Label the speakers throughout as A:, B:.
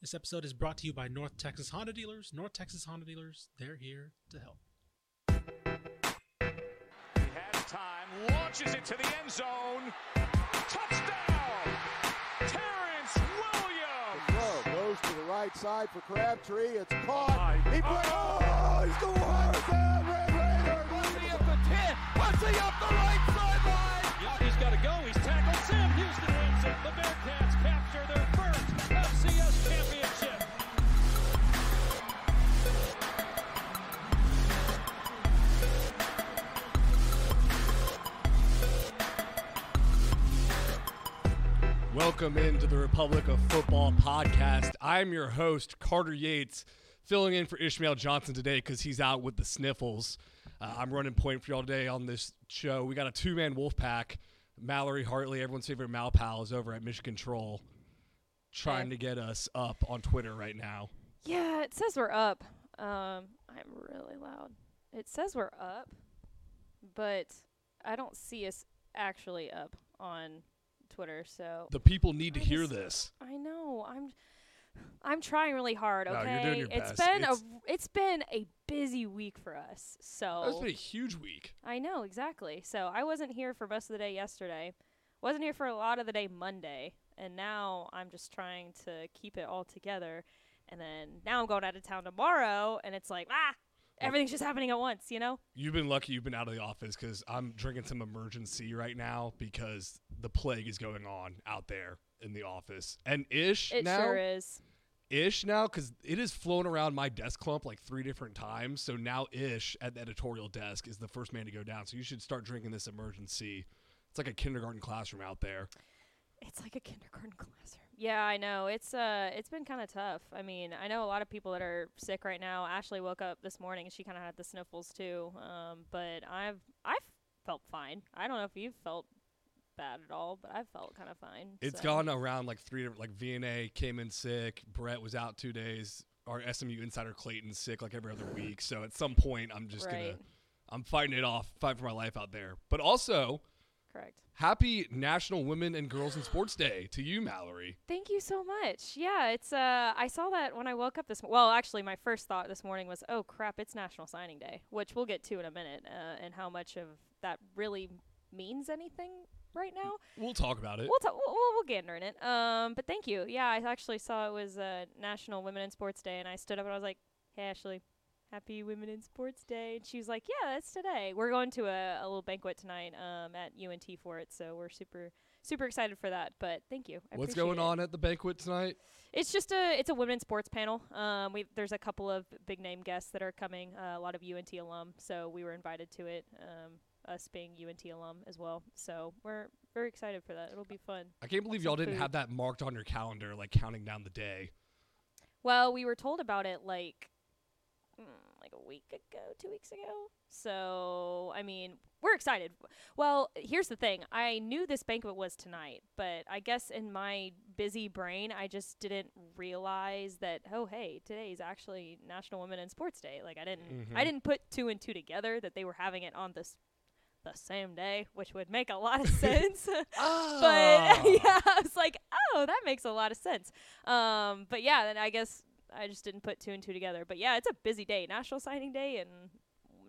A: This episode is brought to you by North Texas Honda Dealers. North Texas Honda Dealers, they're here to help.
B: He has time, launches it to the end zone. Touchdown! Terrence Williams!
C: Throw goes to the right side for Crabtree. It's caught. Oh he put, oh, he scores! The Red Raiders!
D: Bundy up the 10. Bundy up the right sideline.
B: Yeah, he's got to go. He's tackled. Sam Houston wins it. The Bearcats capture their first FCS championship.
E: Welcome into the Republic of Football podcast. I'm your host, Carter Yates, filling in for Ishmael Johnson today because he's out with the sniffles. Uh, I'm running point for y'all today on this show. We got a two man wolf pack. Mallory Hartley, everyone's favorite Mal pal, is over at Michigan Troll trying
F: Hey.
E: to get us up on Twitter right now.
F: Yeah, it says we're up. Um, I'm really loud. It says we're up, but I don't see us actually up on Twitter. So
E: The people need to
F: I
E: hear
F: just-
E: this.
F: I know I'm. I'm trying really hard.
E: No,
F: Okay,
E: you're doing your
F: it's
E: best.
F: been
E: It's-
F: a it's been a busy week for us. So
E: That's been a huge week.
F: I know exactly. So I wasn't here for most of the day yesterday. Wasn't here for a lot of the day Monday, and now I'm just trying to keep it all together. And then now I'm going out of town tomorrow, and it's like ah, everything's just happening at once. You know?
E: You've been lucky you've been out of the office because I'm drinking some Emergen-C right now because the plague is going on out there in the office. And Ish
F: It
E: now,
F: sure is.
E: Ish now, because it has flown around my desk clump like three different times. So now Ish at the editorial desk is the first man to go down. So you should start drinking this Emergen-C. It's like a kindergarten classroom out there.
F: It's like a kindergarten classroom. Yeah, I know. It's uh it's been kind of tough. I mean, I know a lot of people that are sick right now. Ashley woke up this morning and she kind of had the sniffles too. Um, but I've I've felt fine. I don't know if you've felt bad at all, but I've felt kind of fine.
E: It's
F: so.
E: gone around like three different, like VNA came in sick. Brett was out two days. Our SMU insider Clayton's sick like every other week. So at some point, I'm just
F: Right.
E: gonna, I'm fighting it off, fight for my life out there. But also,
F: Correct.
E: happy National Women and Girls in Sports Day to you, Mallory.
F: Thank you so much. Yeah, it's uh I saw that when I woke up this mo- well, actually my first thought this morning was, "Oh crap, it's National Signing Day," which we'll get to in a minute, uh, and how much of that really means anything right now.
E: We'll talk about it.
F: We'll, ta- we'll we'll we'll gander in it. Um, but thank you. Yeah, I actually saw it was uh, National Women in Sports Day, and I stood up and I was like, "Hey, Ashley, Happy Women in Sports Day!" And she was like, "Yeah, that's today. We're going to a, a little banquet tonight um, at UNT for it, so we're super super excited for that." But thank you. I
E: What's going
F: it.
E: on at the banquet tonight?
F: It's just a it's a women's sports panel. Um, we there's a couple of big name guests that are coming. Uh, a lot of UNT alum, so we were invited to it. Um, us being UNT alum as well, so we're very excited for that. It'll be fun.
E: I can't believe
F: Some
E: y'all didn't
F: food.
E: have that marked on your calendar, like counting down the day.
F: Well, we were told about it like like a week ago, two weeks ago. So I mean, we're excited. Well, here's the thing: I knew this banquet was tonight, but I guess in my busy brain, I just didn't realize that. Oh, hey, today's actually National Women in Sports Day. Like I didn't, I
E: Mhm.
F: didn't put two and two together that they were having it on this the same day, which would make a lot of sense.
E: Ah.
F: but yeah, I was like, oh, that makes a lot of sense. Um, but yeah, then I guess I just didn't put two and two together. But yeah, it's a busy day, National Signing Day and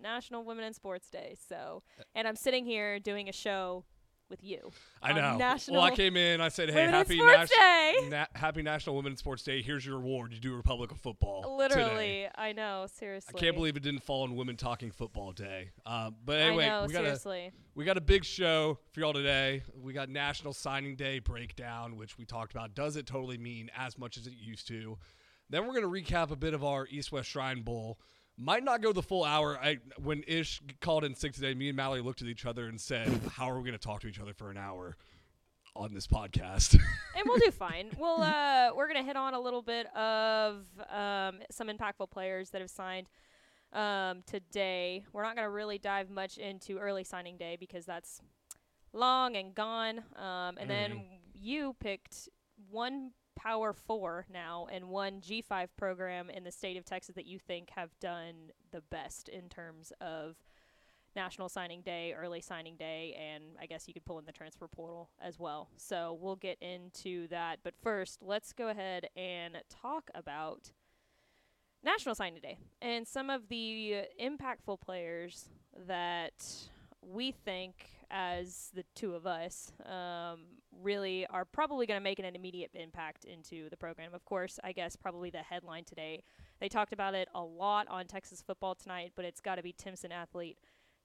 F: National Women in Sports Day. So, and I'm sitting here doing a show with you.
E: I know.
F: National
E: well, I came in. I said, "Hey,
F: Women
E: happy
F: Day."
E: Na- Happy National Women in Sports Day. Here's your reward. You do Republic of Football.
F: Literally,
E: today."
F: I know. Seriously,
E: I can't believe it didn't fall on Women Talking Football Day. Um, but anyway,
F: know.
E: we got a we got a big show for y'all today. We got National Signing Day breakdown, which we talked about. Does it totally mean as much as it used to? Then we're gonna recap a bit of our East West Shrine Bowl. Might not go the full hour. I when Ish called in sick today, me and Mallory looked at each other and said, "How are we gonna talk to each other for an hour on this podcast?"
F: and we'll do fine. We'll uh, we're gonna hit on a little bit of um, some impactful players that have signed um, today. We're not gonna really dive much into early signing day because that's long and gone. Um, and then you picked one Power Four now and one G5 program in the state of Texas that you think have done the best in terms of National Signing Day, early signing day, and I guess you could pull in the transfer portal as well. So we'll get into that. But first, let's go ahead and talk about National Signing Day and some of the impactful players that we think, as the two of us, um, really are probably going to make an immediate impact into the program. Of course, I guess probably the headline today. They talked about it a lot on Texas football tonight, but it's got to be Timpson athlete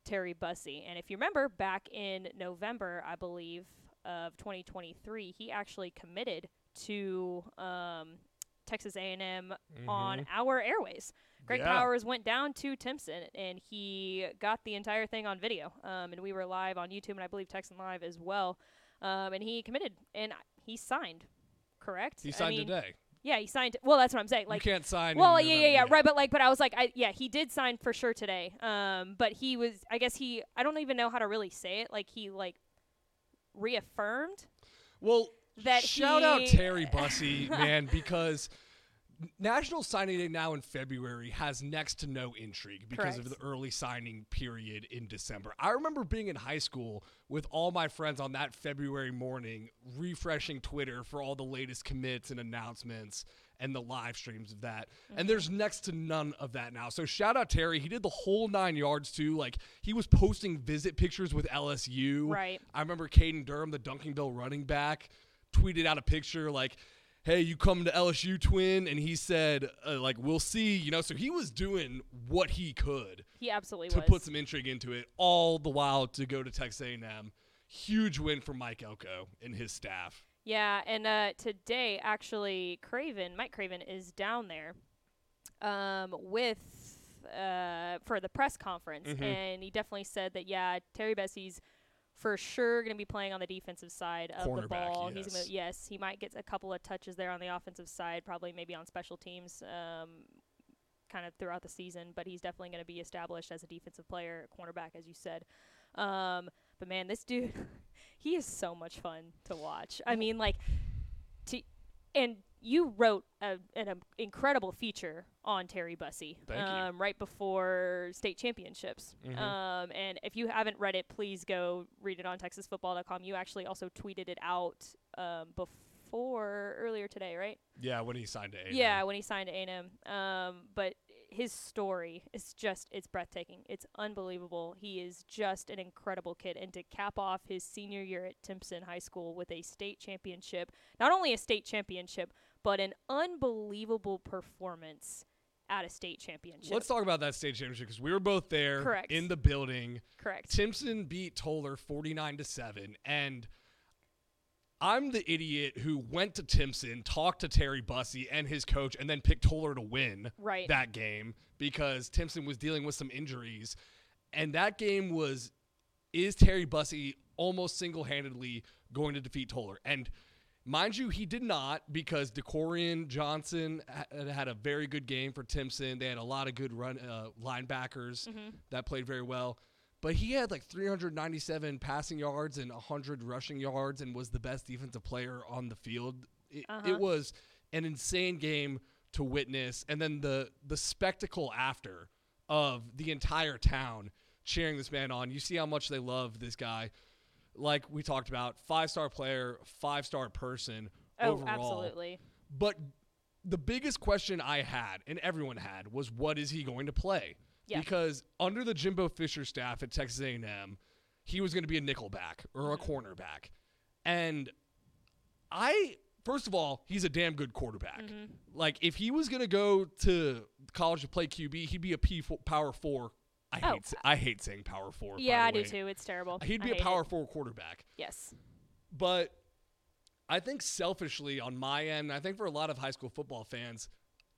F: Terry Bussey. And if you remember, back in November, I believe, of 2023, he actually committed to um, Texas A&M on our airways. Greg
E: Yeah.
F: Powers went down to Timpson and he got the entire thing on video. Um, and we were live on YouTube and I believe Texan Live as well. Um, and he committed and he signed. Correct?
E: He
F: I
E: signed
F: mean,
E: today.
F: Yeah, he signed. Well, that's what I'm saying. Like
E: you can't sign.
F: well, yeah, yeah, yeah, right. But like, but I was like, I yeah, he did sign for sure today. Um, but he was, I guess he, I don't even know how to really say it. Like he like reaffirmed
E: Well,
F: that
E: shout out Terry Bussey, man, because National Signing Day now in February has next to no intrigue because of the early signing period in December. I remember being in high school with all my friends on that February morning, refreshing Twitter for all the latest commits and announcements and the live streams of that.
F: Mm-hmm.
E: And there's next to none of that now. So shout out Terry. He did the whole nine yards too. Like he was posting visit pictures with LSU.
F: Right.
E: I remember Caden Durham, the Duncanville running back, tweeted out a picture like, "Hey, you come to LSU, twin?" And he said, uh, "Like, we'll see." You know, so he was doing what he could
F: he absolutely
E: to
F: was.
E: put some intrigue into it, all the while to go to Texas A&M. Huge win for Mike Elko and his staff.
F: Yeah, and uh, today actually, Craven, Mike Craven, is down there um, with uh, for the press conference,
E: Mhm.
F: and he definitely said that yeah, Terry Bussey's for sure going to be playing on the defensive side of the ball. He's gonna,
E: yes.
F: yes, he might get a couple of touches there on the offensive side, probably maybe on special teams. Um, kind of throughout the season, but he's definitely going to be established as a defensive player, cornerback, as you said. Um, but man, this dude, he is so much fun to watch. I mean, like, to, and you wrote a, an um, incredible feature on Terry Bussey um, right before state championships.
E: Mhm.
F: Um, and if you haven't read it, please go read it on TexasFootball.com. You actually also tweeted it out um, before earlier today, right?
E: Yeah, when he signed to A&M.
F: Yeah, when he signed to A&M. Um, but his story is just it's breathtaking. It's unbelievable. He is just an incredible kid and to cap off his senior year at Timpson High School with a state championship, not only a state championship, but an unbelievable performance at a state championship.
E: Let's talk about that state championship because we were both there
F: Correct.
E: in the building.
F: Correct.
E: Timpson beat Tolar 49 to 7 and I'm the idiot who went to Timpson, talked to Terry Bussey and his coach and then picked Tolar to win
F: Right.
E: that game because Timpson was dealing with some injuries and that game was is Terry Bussey almost single-handedly going to defeat Tolar and Mind you, he did not because DeCorian Johnson had a very good game for Timpson. They had a lot of good run uh, linebackers that played very well. But he had like 397 passing yards and 100 rushing yards and was the best defensive player on the field. It,
F: Uh-huh.
E: it was an insane game to witness. And then the the spectacle after of the entire town cheering this man on. You see how much they love this guy. Like we talked about, five star player, five star person
F: oh,
E: overall.
F: absolutely.
E: But the biggest question I had, and everyone had, was what is he going to play?
F: Yeah.
E: Because under the Jimbo Fisher staff at Texas A&M, he was going to be a nickelback or a
F: Mm-hmm.
E: cornerback, and I first of all, he's a damn good quarterback.
F: Mm-hmm.
E: Like if he was going to go to college to play QB, he'd be a P four, power four. I
F: Oh.
E: hate I hate saying power four. by
F: Yeah,
E: the
F: I do too. It's terrible.
E: He'd be a
F: hate it.
E: power four quarterback.
F: Yes.
E: But I think selfishly on my end, I think for a lot of high school football fans,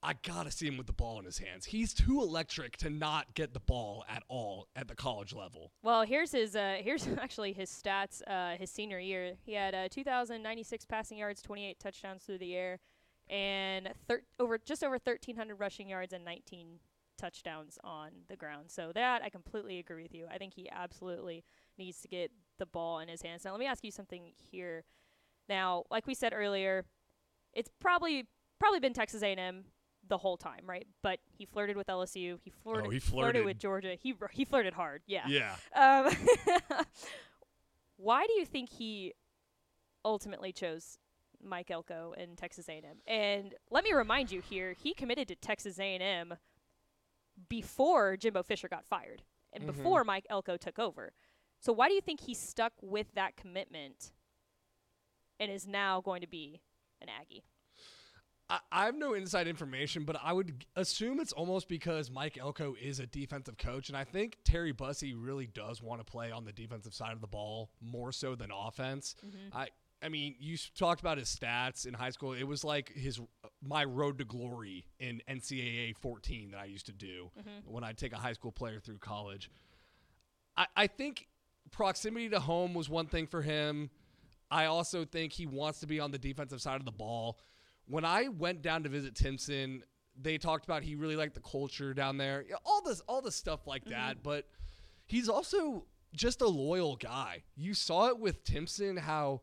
E: I gotta see him with the ball in his hands. He's too electric to not get the ball at all at the college level.
F: Well, here's his. Uh, here's actually his stats. Uh, his senior year, he had uh, 2,096 passing yards, 28 touchdowns through the air, and thir- over just over 1,300 rushing yards and 19 touchdowns on the ground. So that I completely agree with you. I think he absolutely needs to get the ball in his hands. Now, let me ask you something here. Now, like we said earlier, it's probably probably been Texas A&M the whole time, right? But he flirted with LSU. He flirted,
E: Oh, he flirted.
F: with Georgia. He he flirted hard. Yeah.
E: Yeah.
F: Um, why do you think he ultimately chose Mike Elko and Texas A&M. And let me remind you here, he committed to Texas A&M before Jimbo Fisher got fired and
E: Mhm.
F: before Mike Elko took over. So why do you think he stuck with that commitment and is now going to be an Aggie?
E: I, I have no inside information, but I would assume it's almost because Mike Elko is a defensive coach, and I think Terry Bussey really does want to play on the defensive side of the ball more so than offense. Mm-hmm. I. I mean, you talked about his stats in high school. It was like his uh, my road to glory in NCAA 14 that I used to do mm-hmm. when I'd take a high school player through college. I, I think proximity to home was one thing for him. I also think he wants to be on the defensive side of the ball. When I went down to visit Timpson, they talked about he really liked the culture down there, all this, all the stuff like mm-hmm. that. But he's also just a loyal guy. You saw it with Timpson how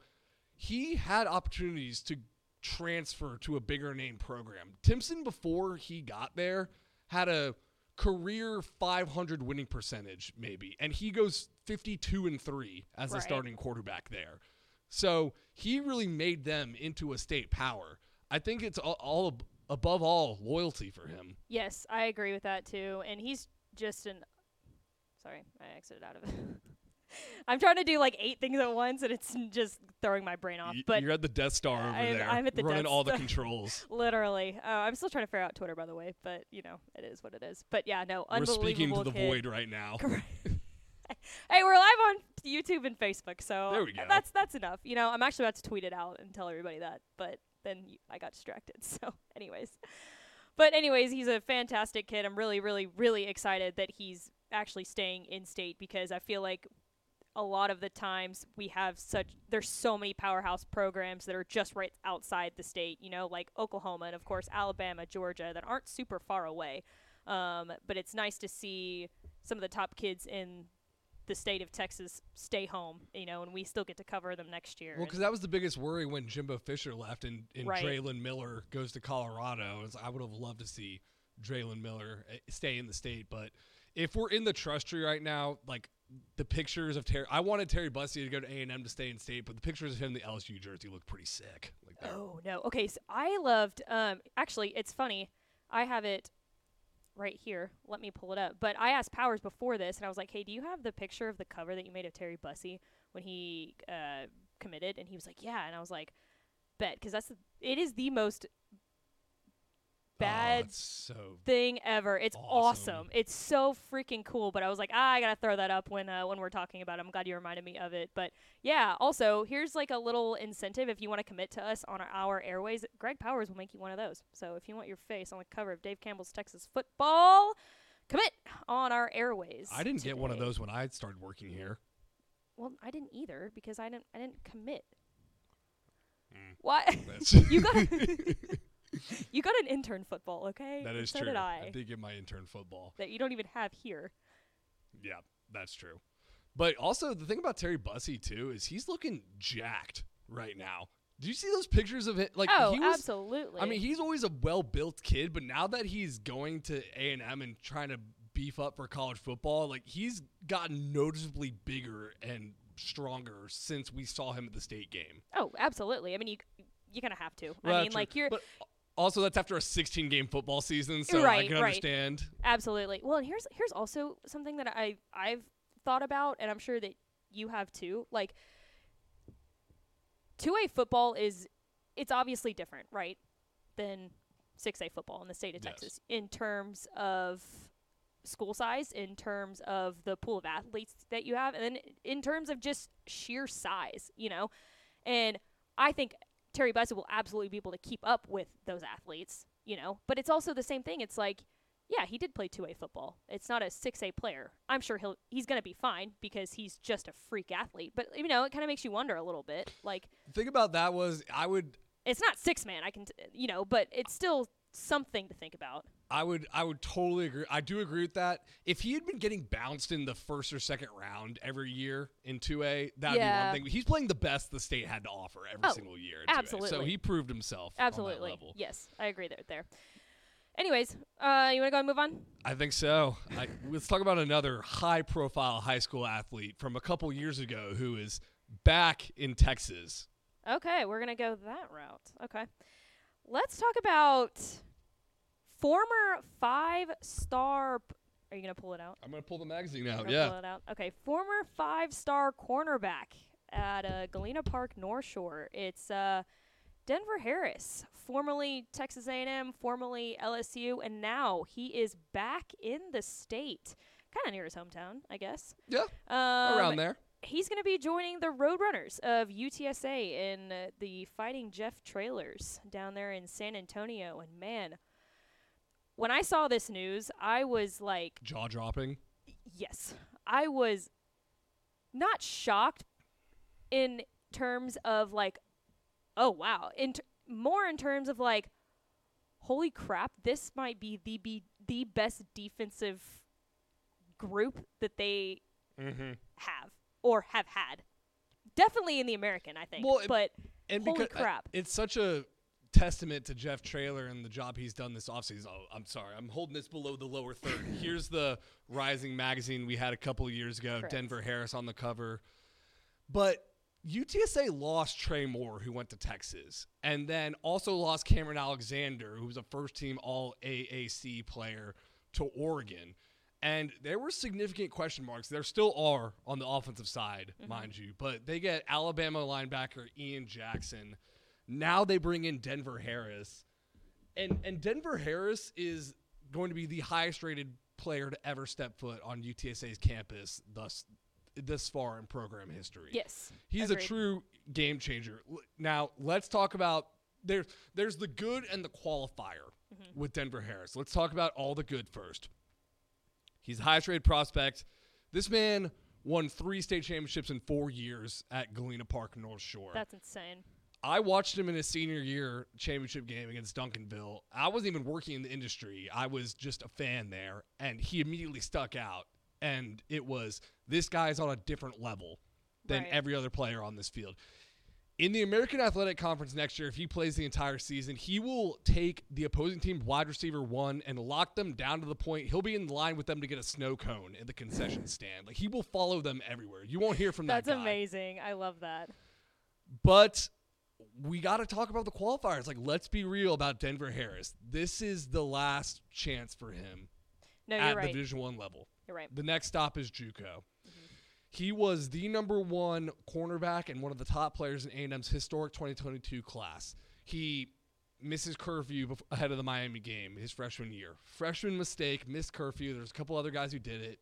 E: he had opportunities to transfer to a bigger name program. Timpson, before he got there, had a career 500 winning percentage, maybe, and he goes 52 and three as a starting quarterback there. So he really made them into a state power. I think it's all, all above all loyalty for him.
F: Yes, I agree with that too. And he's just an. Sorry, I exited out of it. I'm trying to do like eight things at once, and it's just throwing my brain off. But
E: you're at the Death Star over
F: I'm-
E: there,
F: I'm at the Death Star
E: running
F: Death
E: all the controls.
F: literally, uh, I'm still trying to figure out Twitter, by the way. But you know, it is what it is. But yeah, no,
E: We're
F: unbelievable
E: speaking to the
F: kid.
E: void right now.
F: Hey, we're live on YouTube and Facebook, so
E: There we go.
F: that's that's enough. You know, I'm actually about to tweet it out and tell everybody that, but then I got distracted. So, anyways, but anyways, he's a fantastic kid. I'm really, really, really excited that he's actually staying in state because I feel like a lot of the times we have such there's so many powerhouse programs that are just right outside the state you know like oklahoma and of course alabama georgia that aren't super far away um, but it's nice to see some of the top kids in the state of texas stay home you know and we still get to cover them next year
E: Well, because that was the biggest worry when Jimbo Fisher left and, and
F: Right.
E: Draylon Miller goes to Colorado. I would have loved to see Draylon Miller eh, stay in the state. But if we're in the trust tree right now, like the pictures of Terry, I wanted Terry Bussey to go to A and M to stay in state, but the pictures of him in the LSU jersey look pretty sick. Like
F: Oh no. Okay, so I loved um actually it's funny. I have it right here. Let me pull it up. But I asked Powers before this and I was like, "Hey, do you have the picture of the cover that you made of Terry Bussey when he uh committed?" And he was like, "Yeah." And I was like, "Bet cuz that's the, it is the most bad
E: it's so
F: thing ever. It's
E: Awesome.
F: awesome. It's so freaking cool. But I was like, ah, I gotta throw that up when uh, when we're talking about it. I'm glad you reminded me of it. But yeah, also here's like a little incentive if you want to commit to us on our, our airways. Greg Powers will make you one of those. So if you want your face on the cover of Dave Campbell's Texas Football, commit on our airways.
E: I didn't get one of those when I started working here.
F: Well, I didn't either because I didn't I didn't commit.
E: Mm.
F: Why?
E: That's
F: you got you got an intern football, okay?
E: That is
F: so
E: true.
F: Did I?
E: did get my intern football.
F: that you don't even have here.
E: Yeah, that's true. But also the thing about Terry Bussey too is he's looking jacked right now. Do you see those pictures of him? Like
F: oh,
E: he was,
F: absolutely.
E: I mean, he's always a well-built kid, but now that he's going to A and M and trying to beef up for college football, like he's gotten noticeably bigger and stronger since we saw him at the state game.
F: oh, absolutely. I mean, you you kind of have to.
E: Well,
F: I mean, like you're
E: But also, that's after a 16-game football season, so I
F: Right,
E: can
F: right.
E: understand.
F: absolutely. Well, and here's here's also something that I I've thought about, and I'm sure that you have too. Like, two A football is it's obviously different, right, than six A football in the state of
E: Yes.
F: Texas in terms of school size, in terms of the pool of athletes that you have, and then in terms of just sheer size, you know. And I think Terry Bussey will absolutely be able to keep up with those athletes, you know. But it's also the same thing. It's like, yeah, he did play two A football. It's not a six A player. I'm sure he'll he's gonna be fine because he's just a freak athlete. But you know, it kind of makes you wonder a little bit. Like,
E: The thing about that was I would
F: it's not six man. I can, t- you know, but it's still something to think about.
E: I would I would totally agree. I do agree with that. If he had been getting bounced in the first or second round every year in 2A, that'd
F: Yeah.
E: be one thing. He's playing the best the state had to offer every
F: Oh,
E: single year. In 2A. So he proved himself.
F: Absolutely.
E: level.
F: Yes, I agree there. There. Anyways, uh, you want to go and move on?
E: I think so. I, let's talk about another high-profile high school athlete from a couple years ago who is back in Texas
F: Okay, we're gonna go that route. Okay, let's talk about former five-star. p- Are you gonna pull it out?
E: I'm gonna pull the magazine out.
F: Or pull
E: Yeah.
F: it out? Okay, former five-star cornerback at uh, Galena Park North Shore. It's uh, Denver Harris, formerly Texas A&M, formerly LSU, and now he is back in the state, kind of near his hometown, I guess.
E: Yeah.
F: Um,
E: Around there.
F: he's going to be joining the Roadrunners of UTSA in uh, the Fighting Jeff Traylors down there in San Antonio. And man, when I saw this news, I was like,
E: Jaw dropping.
F: yes, I was not shocked in terms of like, oh wow, in ter- more in terms of like, holy crap, this might be the be the best defensive group that they
E: Mm-hmm.
F: have or have had. Definitely in the American, I think.
E: Well,
F: but
E: And
F: holy crap.
E: it's such a testament to Jeff Traylor and the job he's done this offseason. Oh, I'm sorry. I'm holding this below the lower third. Here's the Rising magazine we had a couple of years ago,
F: Correct.
E: Denver Harris on the cover. But UTSA lost Trey Moore, who went to Texas, and then also lost Cameron Alexander, who was a first team All AAC player, to Oregon. And there were significant question marks. There still are on the offensive side, mm-hmm. mind you. But they get Alabama linebacker Ian Jackson. Now they bring in Denver Harris. And and Denver Harris is going to be the highest rated player to ever step foot on UTSA's campus thus this far in program history.
F: yes.
E: He's
F: agreed.
E: a true game changer. Now, let's talk about there's there's the good and the qualifier
F: Mm-hmm.
E: with Denver Harris. Let's talk about all the good first. He's a highest rated prospect. This man won three state championships in four years at Galena Park North Shore.
F: That's insane.
E: I watched him in his senior year championship game against Duncanville. I wasn't even working in the industry. I was just a fan there, and he immediately stuck out. And it was this guy's on a different level than
F: Right.
E: every other player on this field. In the American Athletic Conference next year, if he plays the entire season, he will take the opposing team wide receiver one and lock them down to the point. He'll be in line with them to get a snow cone in the concession stand. Like he will follow them everywhere. You won't hear from
F: That's
E: that guy.
F: amazing. I love that.
E: But we got to talk about the qualifiers. Like, let's be real about Denver Harris. This is the last chance for him
F: No,
E: at
F: right.
E: the Division One level.
F: You're right.
E: The next stop is JUCO. Mm-hmm. He was the number one cornerback and one of the top players in A&M's historic 2022 class. He misses curfew bef- ahead of the Miami game his freshman year. Freshman mistake, missed curfew. There's a couple other guys who did it.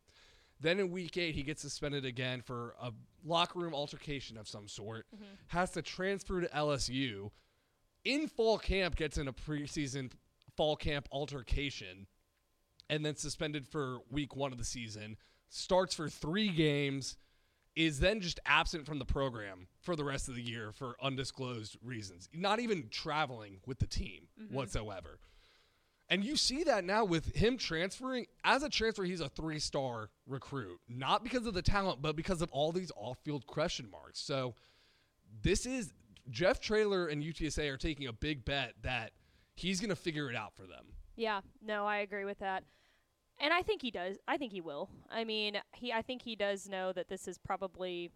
E: Then in week eight, he gets suspended again for a locker room altercation of some sort. Mm-hmm. Has to transfer to LSU. In fall camp, gets in a preseason fall camp altercation and then suspended for week one of the season, starts for three games, is then just absent from the program for the rest of the year for undisclosed reasons, not even traveling with the team mm-hmm. whatsoever. And you see that now with him transferring. As a transfer, he's a three star recruit, not because of the talent, but because of all these off field question marks. So this is Jeff Traylor and UTSA are taking a big bet that he's going to figure it out for them.
F: Yeah, no, I agree with that. And I think he does. I think he will. I mean, he I think he does know that this is probably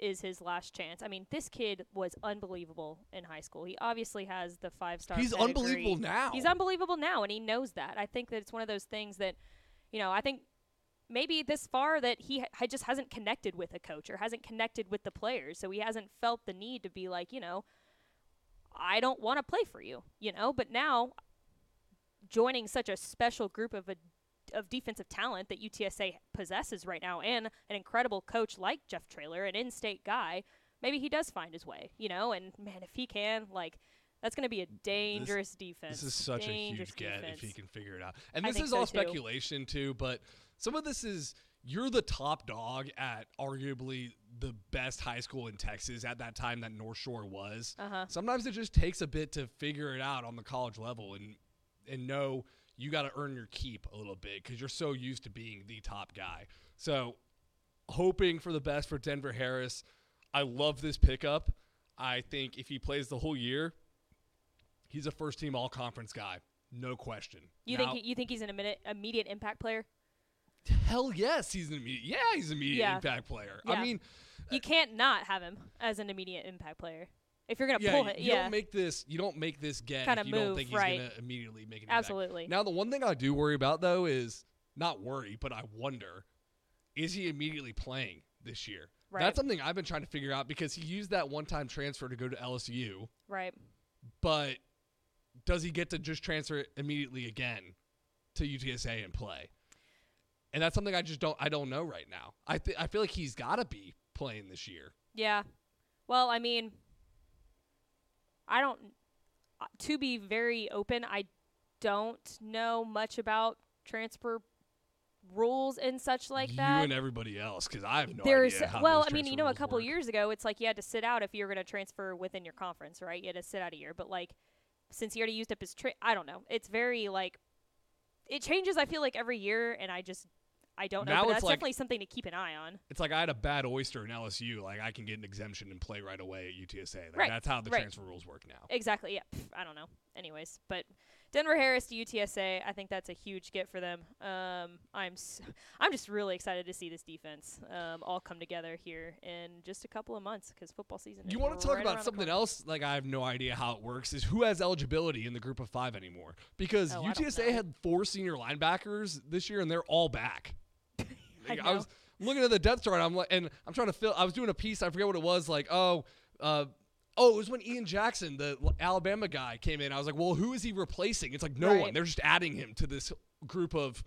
F: is his last chance. I mean, this kid was unbelievable in high school. He obviously has the five-star
E: He's
F: pedigree.
E: unbelievable now.
F: He's unbelievable now and he knows that. I think that it's one of those things that you know, I think maybe this far that he ha- just hasn't connected with a coach or hasn't connected with the players. So he hasn't felt the need to be like, you know, I don't want to play for you, you know, but now joining such a special group of a of defensive talent that UTSA possesses right now and an incredible coach like Jeff Traylor, an in-state guy, maybe he does find his way, you know, and man, if he can, like that's going to be a dangerous defense.
E: This is such a
F: Dangerous
E: huge get if he can figure it out. And this is
F: so,
E: all
F: too.
E: speculation too, but some of this is you're the top dog at arguably the best high school in Texas at that time that North Shore was.
F: Uh-huh.
E: Sometimes it just takes a bit to figure it out on the college level and and know you got to earn your keep a little bit because you're so used to being the top guy. So hoping for the best for Denver Harris. I love this pickup. I think if he plays the whole year, he's a first team all conference guy. No question.
F: You
E: Now-
F: think he, you think he's an immediate immediate impact player?
E: Hell yes, he's an immediate. Yeah, he's an immediate
F: Yeah.
E: impact player.
F: Yeah.
E: I mean,
F: You can't not have him as an immediate impact player. If you're gonna
E: yeah,
F: pull it,
E: you
F: yeah,
E: don't make this. You don't make this get
F: Kinda
E: if you don't
F: move,
E: think he's
F: right.
E: gonna immediately make it.
F: absolutely.
E: Now, the one thing I do worry about though is not worry, but I wonder: is he immediately playing this year?
F: Right.
E: That's something I've been trying to figure out because he used that one-time transfer to go to LSU,
F: right.
E: but does he get to just transfer immediately again to UTSA and play? And that's something I just don't I don't know right now. I th- I feel like he's got to be playing this year.
F: Yeah. Well, I mean, I don't. uh, To be very open, I don't know much about transfer rules and such like
E: you
F: that.
E: You and everybody else, because I have no
F: There's
E: idea. How
F: well, I mean, you know, a couple years ago, it's like you had to sit out if you were going to transfer within your conference, right? You had to sit out a year. But like, since he already used up his, tra- I don't know. It's very like, it changes. I feel like every year, and I just, I don't know.
E: Now
F: but that's
E: like-
F: definitely something to keep an eye on.
E: It's like I had a bad oyster in LSU. Like I can get an exemption and play right away at UTSA. Like
F: Right,
E: that's how the
F: right.
E: transfer rules work now.
F: Exactly. Yeah. Pff, I don't know. Anyways, but Denver Harris to UTSA, I think that's a huge get for them. Um, I'm s- I'm just really excited to see this defense um, all come together here in just a couple of months because football season.
E: You want to talk
F: right
E: about something else? Like I have no idea how it works. Is who has eligibility in the group of five anymore? Because
F: Oh,
E: UTSA had four senior linebackers this year, and they're all back.
F: I know.
E: was looking at the depth chart. I'm like, and I'm trying to fill. I was doing a piece. I forget what it was. Like, oh, uh, oh, it was when Ian Jackson, the Alabama guy, came in. I was like, well, who is he replacing? It's like no
F: Right.
E: one. They're just adding him to this group of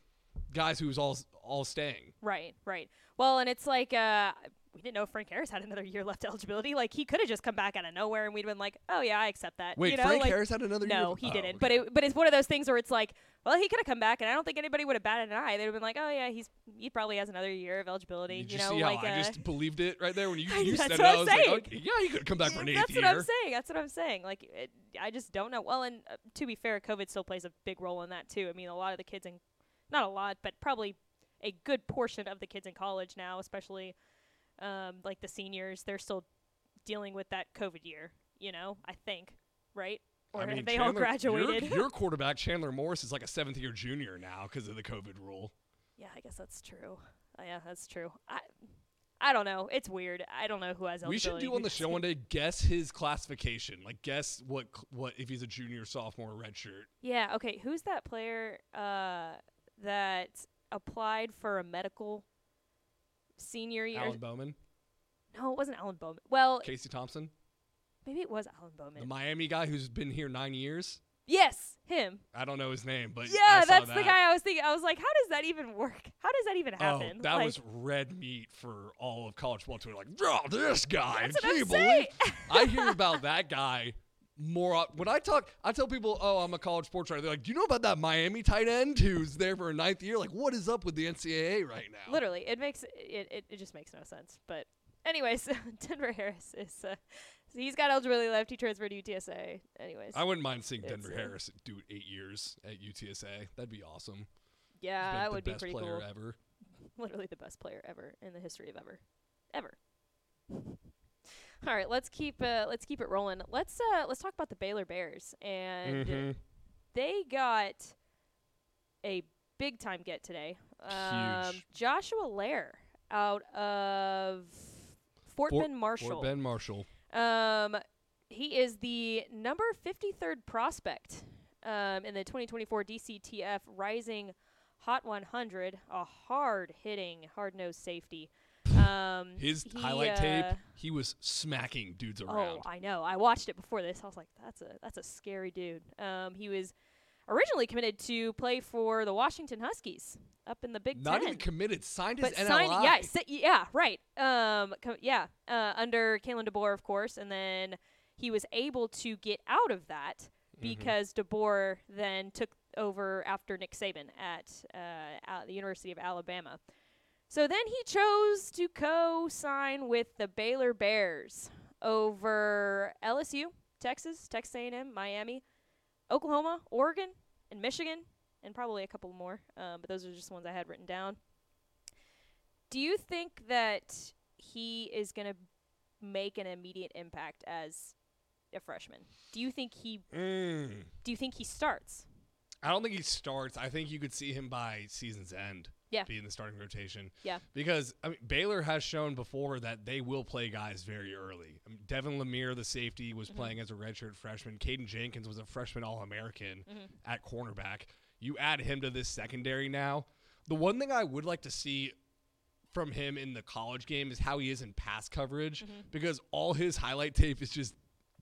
E: guys who's all all staying.
F: Right, right. Well, and it's like uh, we didn't know Frank Harris had another year left eligibility. Like he could have just come back out of nowhere, and we'd been like, "Oh yeah, I accept that."
E: Wait,
F: you know,
E: Frank
F: like,
E: Harris had another year?
F: No, he
E: Oh,
F: didn't. But it, but it's one of those things where it's like, well, he could have come back, and I don't think anybody would have batted an eye. They'd have been like, "Oh yeah, he's he probably has another year of eligibility."
E: Did
F: you
E: you,
F: know,
E: see
F: like
E: how I
F: uh,
E: just believed it right there when you,
F: I-
E: you
F: that's
E: said
F: what
E: it?
F: I'm
E: I was like,
F: saying.
E: yeah, you could come back for an eighth
F: That's
E: year.
F: what I'm saying. That's what I'm saying. Like, it, I just don't know. Well, and uh, to be fair, COVID still plays a big role in that too. I mean, a lot of the kids in, not a lot, but probably a good portion of the kids in college now, especially um, like the seniors, they're still dealing with that COVID year. You know, I think, right? Or
E: I mean,
F: they all
E: Chandler- your-
F: graduated?
E: Your, quarterback, Chandler Morris, is like a seventh year junior now because of the COVID rule.
F: yeah, I guess that's true. Uh, yeah, that's true. I, I don't know. It's weird. I don't know who has
E: We should do on the show one day guess his classification. Like guess what what if he's a junior, sophomore, redshirt.
F: Yeah. Okay. Who's that player uh, that applied for a medical senior year?
E: Alan Bowman,
F: no, it wasn't Alan Bowman. Well,
E: Casey Thompson,
F: maybe it was Alan Bowman.
E: the Miami guy who's been here nine years.
F: yes, him.
E: I don't know his name, but
F: Yeah, that's the guy I was thinking. I was like, how does that even work? How does that even oh, happen?
E: Oh, that
F: Like,
E: was red meat for all of college football Twitter. Like, oh, this guy.
F: That's what I'm saying.
E: I hear about that guy more. When I talk, I tell people, oh, I'm a college sports writer. They're like, do you know about that Miami tight end who's there for a ninth year? Like, what is up with the NCAA right now?
F: Literally, it makes it, it. It just makes no sense. But anyways, Denver Harris is. Uh, so he's got eligibility left. He transferred to UTSA. Anyways,
E: I wouldn't mind seeing Denver
F: uh,
E: Harris do eight years at UTSA. That'd be awesome.
F: yeah, that would be
E: best
F: pretty
E: player
F: cool.
E: ever.
F: literally the best player ever in the history of ever, ever. All right, let's keep uh, let's keep it rolling. Let's uh, let's talk about the Baylor Bears, and
E: Mhm.
F: they got a big time get today. Um,
E: Huge.
F: Joshua Lair out of Fort,
E: Fort-
F: Bend Marshall.
E: Fort Bend Marshall.
F: Um, he is the number 53rd prospect um, in the 2024 DCTF Rising Hot 100, a hard hitting, hard nosed safety. Um,
E: His
F: he,
E: highlight tape,
F: uh,
E: he was smacking dudes around. Oh.
F: I know. I watched it before this. I was like, that's a that's a scary dude. Um, he was originally committed to play for the Washington Huskies up in the Big
E: Not
F: Ten
E: even committed. Signed his
F: but
E: NLI.
F: signed, yeah, si- yeah, right. Um, yeah, uh, under Kalen DeBoer, of course, and then he was able to get out of that
E: Mm-hmm.
F: because DeBoer then took over after Nick Saban at uh, at the University of Alabama. So then he chose to co-sign with the Baylor Bears over LSU, Texas, Texas A&M, Miami, Oklahoma, Oregon, and Michigan, and probably a couple more. Um, but those are just the ones I had written down. Do you think that he is going to make an immediate impact as a freshman? Do you think he
E: Mm.
F: do you think he starts?
E: I don't think he starts. I think you could see him by season's end.
F: Yeah.
E: be in the starting rotation.
F: Yeah.
E: Because I mean, Baylor has shown before that they will play guys very early. I mean, Devin Lemear, the safety, was mm-hmm. playing as a redshirt freshman. Caden Jenkins was a freshman All American mm-hmm. at cornerback. You add him to this secondary now. The one thing I would like to see from him in the college game is how he is in pass coverage mm-hmm. because all his highlight tape is just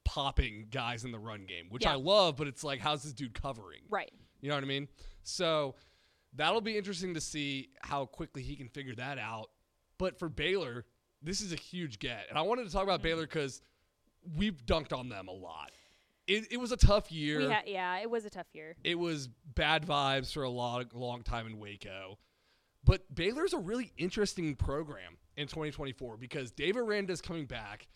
E: popping guys in the run game, which
F: Yeah.
E: I love, but it's like, how's this dude covering?
F: Right.
E: You know what I mean? So that'll be interesting to see how quickly he can figure that out. But for Baylor, this is a huge get. And I wanted to talk
F: Mm-hmm.
E: about Baylor because we've dunked on them a lot. It, it was a tough year.
F: We ha- yeah, it was a tough year.
E: it was bad vibes for a long, long time in Waco. But Baylor's a really interesting program in 2024 because Dave Aranda's coming back,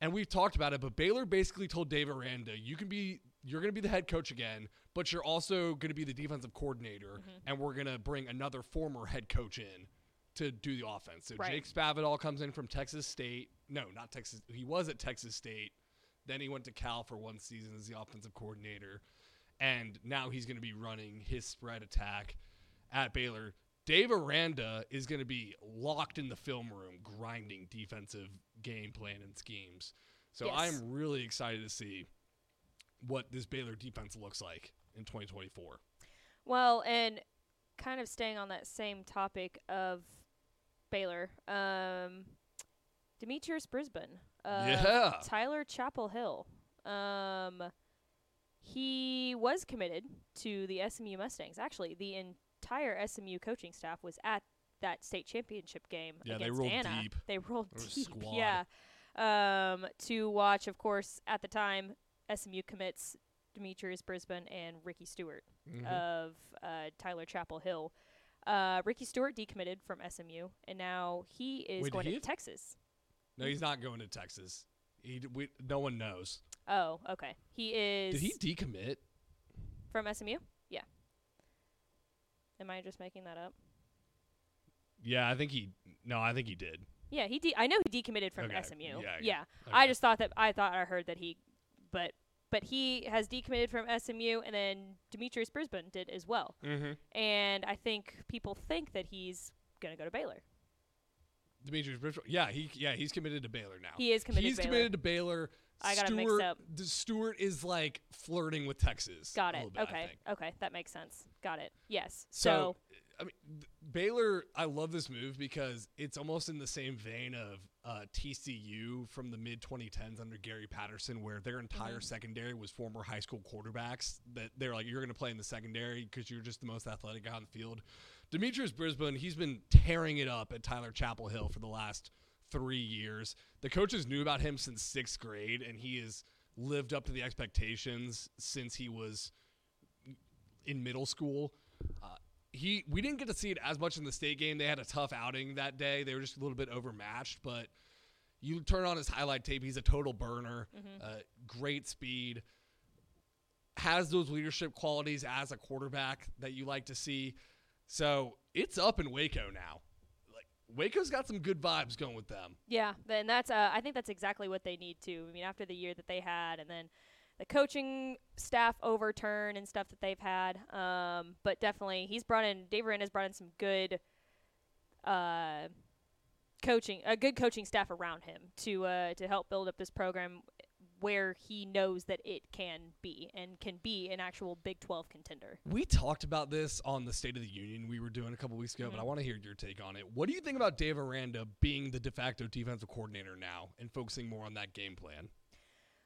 E: and we've talked about it. But Baylor basically told Dave Aranda, "You can be, you're going to be the head coach again, but you're also going to be the defensive coordinator, mm-hmm. and we're going to bring another former head coach in to do the offense." So
F: Right.
E: Jake Spavital comes in from Texas State. No, not Texas. He was at Texas State. Then he went to Cal for one season as the offensive coordinator and now he's going to be running his spread attack at Baylor. Dave Aranda is going to be locked in the film room, grinding defensive game plan and schemes. So
F: Yes.
E: I'm really excited to see what this Baylor defense looks like in 2024.
F: Well, and kind of staying on that same topic of Baylor, um, Demetrius Brisbon, uh,
E: Yeah.
F: Tyler Chapel Hill. Um, he was committed to the SMU Mustangs. Actually, the entire SMU coaching staff was at that state championship game
E: Yeah, they rolled
F: Anna.
E: deep.
F: They rolled
E: There was a
F: deep. Yeah. Um, to watch, of course, at the time, SMU commits Demetrius Brisbon and Ricky Stewart
E: Mm-hmm.
F: of uh, Tyler Chapel Hill. Uh, Ricky Stewart decommitted from SMU, and now he is
E: Wait,
F: going
E: he
F: to Texas.
E: No, he's not going to Texas. He, we, no one knows.
F: Oh, okay. He is
E: Did he decommit?
F: from SMU. Yeah. Am I just making that up?
E: Yeah, I think he. No, I think he did.
F: Yeah, he. De- I know he decommitted from
E: Okay.
F: SMU.
E: Yeah,
F: Yeah,
E: yeah.
F: I just thought that I thought I heard that he, but but he has decommitted from SMU, and then Demetrius Brisbon did as well.
E: Mm-hmm.
F: And I think people think that he's gonna go to Baylor.
E: Demetrius Brisbon, Yeah, he yeah he's committed to Baylor now.
F: He is committed
E: He's
F: to Baylor.
E: committed to Baylor.
F: I got
E: Stewart,
F: mixed up.
E: Stewart is like flirting with Texas.
F: Got it.
E: bit,
F: okay. Okay, that makes sense. Got it. Yes.
E: So,
F: So,
E: I mean, Baylor. I love this move because it's almost in the same vein of uh, TCU from the mid 2010s under Gary Patterson, where their entire
F: Mm-hmm.
E: secondary was former high school quarterbacks. That they're like, you're going to play in the secondary because you're just the most athletic guy on the field. Demetrius Brisbon, he's been tearing it up at Tyler Chapel Hill for the last three years. The coaches knew about him since sixth grade, and he has lived up to the expectations since he was in middle school. Uh, he we didn't get to see it as much in the state game. They had a tough outing that day. They were just a little bit overmatched, but you turn on his highlight tape, he's a total burner. Uh, great speed. Has those leadership qualities as a quarterback that you like to see. So it's up in Waco now. Like Waco's got some good vibes going with them.
F: yeah, and that's uh, I think that's exactly what they need to. I mean, after the year that they had, and then the coaching staff overturn and stuff that they've had. Um, but definitely, he's brought in Dave Aranda's brought in some good, uh, coaching a good coaching staff around him to uh to help build up this program where he knows that it can be and can be an actual Big 12 contender.
E: We talked about this on the State of the Union we were doing a couple weeks ago, but I want to hear your take on it. What do you think about Dave Aranda being the de facto defensive coordinator now and focusing more on that game plan?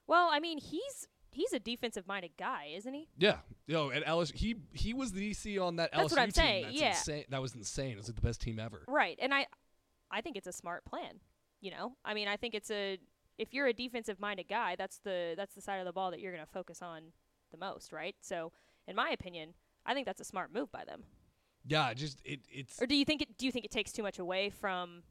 F: Well, I mean, he's he's a defensive minded guy, isn't he?
E: Yeah, yo, at LSU, he he was the DC on that
F: That's
E: LSU
F: what I'm
E: team.
F: saying,
E: That's
F: yeah.
E: insane. That was insane. It was like the best team ever.
F: Right. And I I think it's a smart plan, you know? I mean, I think it's a if you're a defensive minded guy, that's the that's the side of the ball that you're going to focus on the most, right? So, in my opinion, I think that's a smart move by them.
E: Yeah, just it it's.
F: Or do you think it do you think it takes too much away from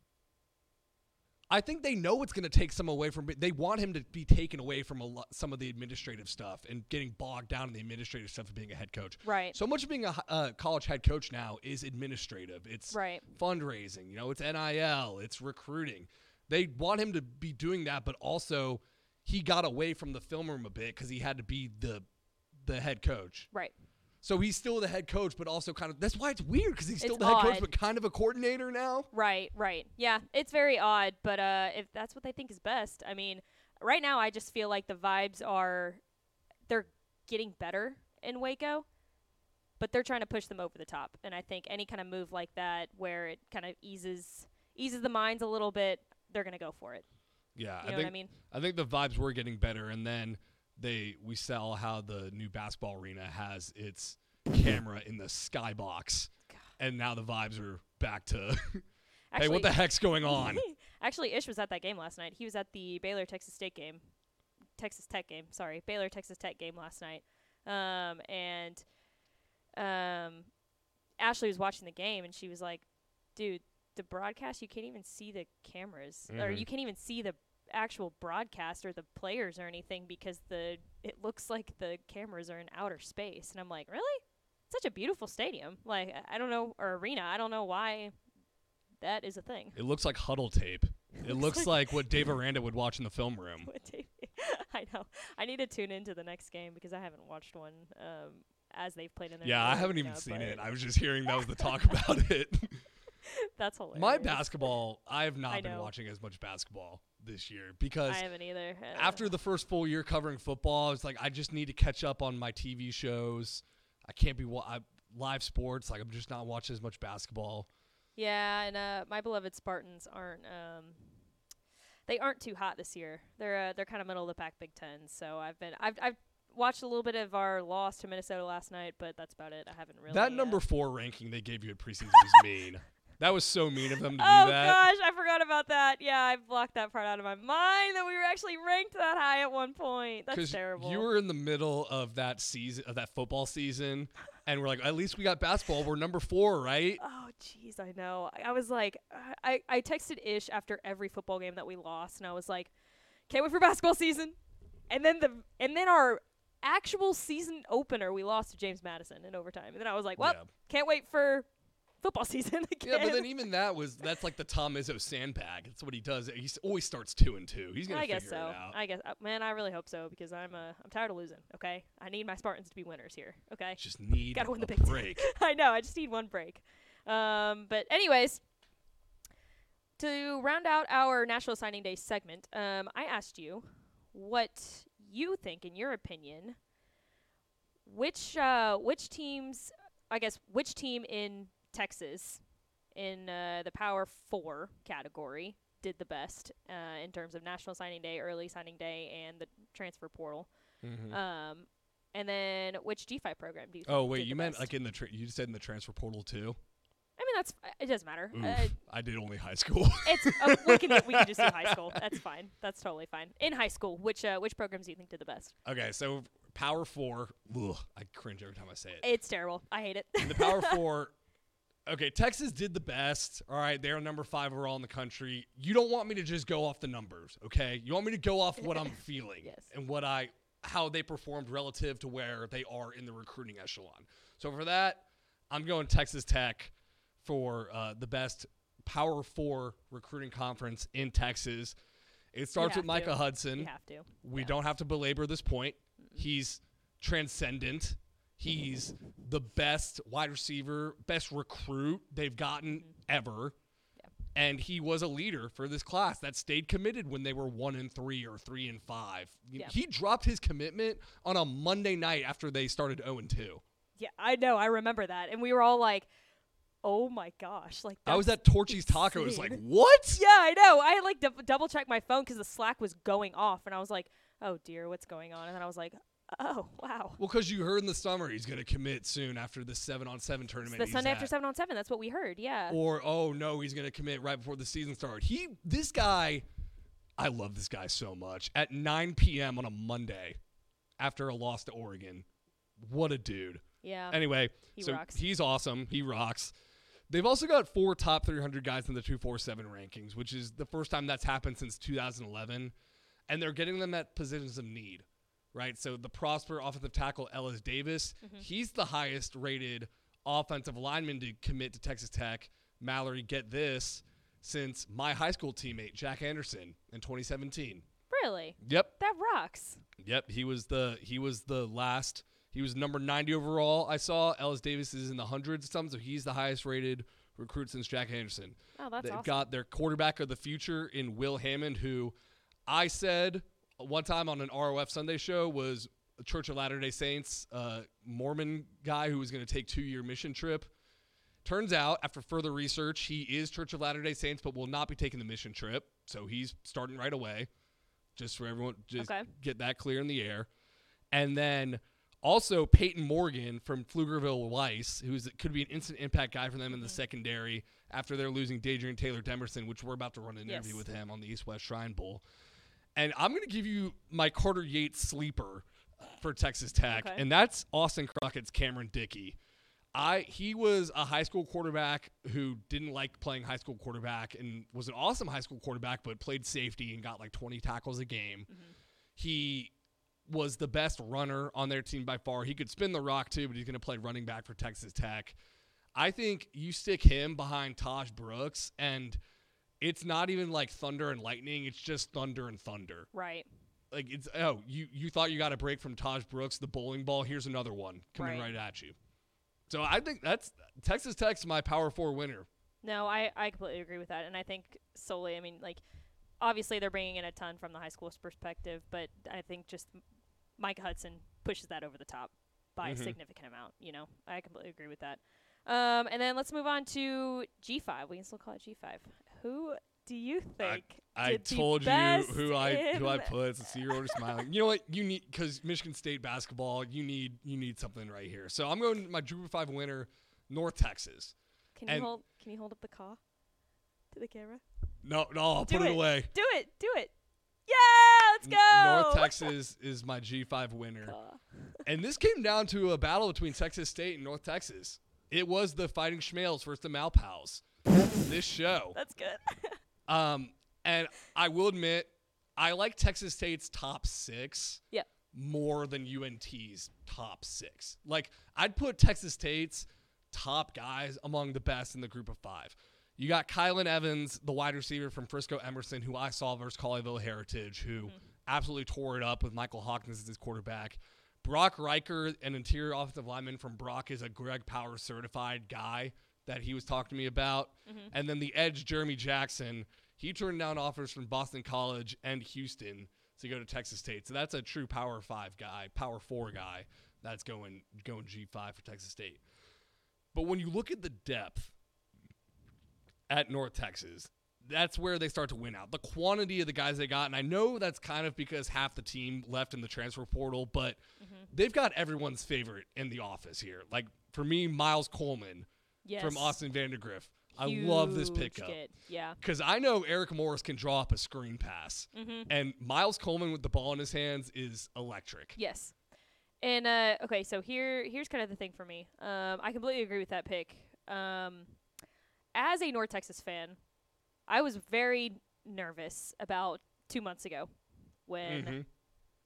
E: I think they know it's going to take some away from. They want him to be taken away from a lot, some of the administrative stuff and getting bogged down in the administrative stuff of being a head coach.
F: Right.
E: So much of being a uh, college head coach now is administrative. It's
F: Right.
E: fundraising. You know, it's NIL. It's recruiting. They want him to be doing that, but also he got away from the film room a bit because he had to be the the head coach.
F: right.
E: So he's still the head coach, but also kind of that's why it's weird because he's still
F: It's
E: the head coach, but kind of a coordinator now.
F: Right, right. Yeah, it's very odd, but uh, if that's what they think is best, I mean, right now I just feel like the vibes are they're getting better in Waco, but they're trying to push them over the top. And I think any kind of move like that, where it kind of eases eases the minds a little bit, they're gonna go for it.
E: Yeah,
F: You
E: I
F: know
E: think
F: I mean?
E: I think the vibes were getting better, and then they we sell how the new basketball arena has its camera in the skybox, and now the vibes are back to hey, what the heck's going on?
F: Actually, Ish was at that game last night. He was at the Baylor Texas State game, Texas Tech game. Sorry, Baylor Texas Tech game last night. Um, and um, Ashley was watching the game, and she was like, "Dude, the broadcast you can't even see the cameras, or
E: Mhm.
F: you can't even see the actual broadcast or the players or anything because the it looks like the cameras are in outer space." And I'm like, "Really? Such a beautiful stadium. Like I- don't know, or arena. I don't know why." That is a thing.
E: It looks like huddle tape. It looks like what Dave Aranda would watch in the film room.
F: I know. I need to tune into the next game because I haven't watched one um, as they've played in their.
E: Yeah, I haven't even seen it. I was just hearing that was the talk about it.
F: That's hilarious.
E: My basketball, I have not
F: I
E: been watching as much basketball this year because
F: I haven't either. Uh,
E: after the first full year covering football, I was like, I just need to catch up on my TV shows. I can't be wa- I, live sports. Like I'm just not watching as much basketball.
F: yeah, and uh, my beloved Spartans aren't. Um, they aren't too hot this year. They're uh, they're kind of middle of the pack Big Ten. So I've been I've I've watched a little bit of our loss to Minnesota last night, but that's about it. I haven't really.
E: that
F: uh,
E: number four ranking they gave you at preseason was mean. That was so mean of them to
F: Oh
E: do that.
F: Oh gosh, I forgot about that. Yeah, I blocked that part out of my mind that we were actually ranked that high at one point. That's terrible.
E: you were in the middle of that season, of that football season, and we're like, at least we got basketball. We're number four, right?
F: Oh, jeez, I know. I- was like, I, I texted Ish after every football game that we lost, and I was like, can't wait for basketball season. And then the and then our actual season opener, we lost to James Madison in overtime. And then I was like, well,
E: Yeah.
F: can't wait for football season again.
E: Yeah, but then even that was that's like the Tom Izzo sandbag. That's what he does. He always starts two and two. He's gonna
F: I guess
E: figure
F: so.
E: it out.
F: I guess, uh, man, I really hope so because I'm uh, I'm tired of losing. Okay, I need my Spartans to be winners here. Okay,
E: just need
F: Gotta win
E: a
F: the Big
E: break.
F: I know. I just need one break. Um, but anyways, to round out our National Signing Day segment, um, I asked you what you think, in your opinion, which uh, which teams, I guess, which team in Texas in uh, the Power Four category did the best uh, in terms of National Signing Day, Early Signing Day, and the transfer portal.
E: Mhm.
F: Um, and then which G5 program do you? Think
E: Oh wait,
F: did
E: you
F: the
E: meant
F: best?
E: like in the tra- you said in the transfer portal too.
F: I mean, that's it. Doesn't matter.
E: Oof,
F: Uh,
E: I did only high school.
F: it's uh, we can we can just do high school. That's fine. That's totally fine. In high school, which uh, which programs do you think did the best?
E: okay, so Power Four. Ugh, I cringe every time I say it.
F: It's terrible. I hate it.
E: In the Power Four. Okay, Texas did the best. All right, they're number five overall in the country. You don't want me to just go off the numbers, okay? You want me to go off what I'm feeling
F: Yes.
E: and what I how they performed relative to where they are in the recruiting echelon. So for that, I'm going Texas Tech for uh, the best Power Four recruiting conference in Texas. It starts with Micah
F: to.
E: Hudson.
F: you have to.
E: We
F: Yeah.
E: don't have to belabor this point. He's transcendent. He's the best wide receiver, best recruit they've gotten ever.
F: Mm-hmm. Yeah.
E: And he was a leader for this class that stayed committed when they were one and three or three and five.
F: Yeah.
E: He dropped his commitment on a Monday night after they started 0 and 2.
F: Yeah, I know. I remember that, and we were all like, "Oh my gosh!" Like
E: I was at Torchy's Taco. Was like, what?
F: Yeah, I know. I had like dou- double checked my phone because the Slack was going off, and I was like, "Oh dear, what's going on?" And then I was like, "Oh wow."
E: Well, because you heard in the summer he's going to commit soon after the seven on seven
F: It's
E: tournament.
F: the Sunday
E: at.
F: after seven on seven. That's what we heard. Yeah.
E: or oh no, he's gonna commit right before the season started. He, this guy, I love this guy so much. At 9 p.m. on a Monday, after a loss to Oregon, what a dude.
F: yeah.
E: Anyway,
F: He
E: so
F: rocks.
E: he's awesome. He rocks. They've also got four top 300 guys in the 247 rankings, which is the first time that's happened since 2011. And they're getting them at positions of need, right? So the Prosper offensive tackle, Ellis Davis,
F: Mm-hmm.
E: he's the highest rated offensive lineman to commit to Texas Tech. Mallory, get this, since my high school teammate, Jack Anderson, in 2017.
F: really?
E: Yep.
F: That rocks.
E: Yep, he was the he was the last He was number 90 overall. I saw Ellis Davis is in the hundreds or something, so he's the highest rated recruit since Jack Anderson.
F: Oh, that's
E: They've
F: awesome.
E: got their quarterback of the future in Will Hammond, who I said one time on an ROF Sunday show was a Church of Latter day Saints uh, Mormon guy who was going to take two year mission trip. Turns out, after further research, he is Church of Latter day Saints, but will not be taking the mission trip. So he's starting right away. Just for everyone, just
F: Okay.
E: get that clear in the air. And then also Peyton Morgan from Pflugerville Weiss, who could be an instant impact guy for them
F: Mm-hmm.
E: in the secondary after they're losing Dadrian Taylor Demerson, which we're about to run an interview with him on the East West Shrine Bowl. And I'm going to give you my Carter Yates sleeper for Texas Tech,
F: Okay.
E: and that's Austin Crockett's Cameron Dickey. I he was a high school quarterback who didn't like playing high school quarterback and was an awesome high school quarterback, but played safety and got like 20 tackles a game. Mm-hmm. He was the best runner on their team by far. He could spin the rock too, but he's going to play running back for Texas Tech. I think you stick him behind Taj Brooks, and it's not even like thunder and lightning. It's just thunder and thunder.
F: right.
E: Like it's oh you you thought you got a break from Taj Brooks, the bowling ball. Here's another one coming
F: Right.
E: right at you. So I think that's Texas Tech's my Power Four winner.
F: No, I, I completely agree with that. And I think solely, I mean, like, obviously they're bringing in a ton from the high school's perspective, but I think just Micah Hudson pushes that over the top by
E: Mhm.
F: a significant amount. You know, I completely agree with that. Um, and then let's move on to G5. We can still call it G5. Who do you think?
E: I
F: did the
E: told you who I who I put. So see, you're already smiling. You know what? You need because Michigan State basketball. You need you need something right here. So I'm going my Group of Five winner, North Texas.
F: Can you hold? Can you hold up the caw to the camera?
E: No, no, I'll
F: Do
E: put it
F: it.
E: away.
F: Do it! Do it! Yeah! Let's go!
E: North Texas is my G5 winner.
F: Caw.
E: And this came down to a battle between Texas State and North Texas. It was the Fighting Schmales versus the Malpals. This show.
F: That's good.
E: Um, and I will admit, I like Texas State's top six
F: yeah.
E: more than UNT's top six. Like, I'd put Texas State's top guys among the best in the group of five. You got Kylan Evans, the wide receiver from Frisco Emerson, who I saw versus Colleyville Heritage, who absolutely tore it up with Michael Hawkins as his quarterback. Brock Riker, an interior offensive lineman from Brock, is a Greg Power certified guy that he was talking to me about. Mm-hmm. And then the edge, Jeremy Jackson, he turned down offers from Boston College and Houston to go to Texas State. So that's a true Power Five guy, Power Four guy that's going going G five for Texas State. But when you look at the depth at North Texas, that's where they start to win out. The quantity of the guys they got, and I know that's kind of because half the team left in the transfer portal, but mm-hmm. they've got everyone's favorite in the office here. Like for me, Miles Coleman
F: Yes.
E: from Austin Vandegrift. I love this pickup
F: kid. Yeah.
E: because I know Eric Morris can draw up a screen pass, and Miles Coleman with the ball in his hands is electric.
F: Yes. And uh, okay, so here here's kind of the thing for me. Um, I completely agree with that pick. Um, as a North Texas fan, I was very nervous about two months ago when
E: Mhm.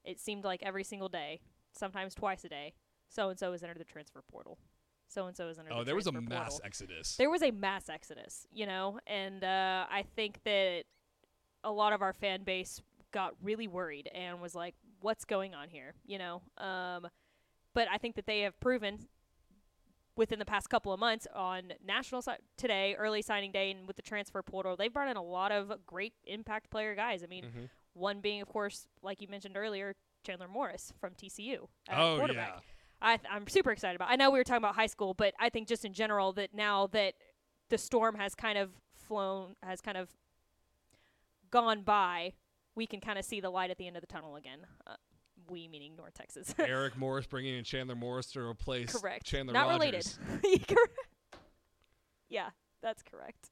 F: it seemed like every single day, sometimes twice a day, so and so has entered the transfer portal. So and so is entered.
E: Oh,
F: the
E: there was a mass
F: portal.
E: exodus.
F: There was a mass exodus, you know, and uh, I think that a lot of our fan base got really worried and was like, "What's going on here?" You know. Um, but I think that they have proven within the past couple of months on national si- today, early signing day, and with the transfer portal, they've brought in a lot of great impact player guys. I mean,
E: Mhm.
F: one being, of course, like you mentioned earlier, Chandler Morris from TCU.
E: Oh,
F: quarterback.
E: yeah.
F: I th- I'm super excited about. I know we were talking about high school, but I think just in general that now that the storm has kind of flown, has kind of gone by, we can kind of see the light at the end of the tunnel again. Uh, we meaning North Texas.
E: Eric Morris bringing in Chandler Morris to replace Chandler.
F: correct.
E: Chandler
F: Not
E: Rogers.
F: related. Yeah, that's correct.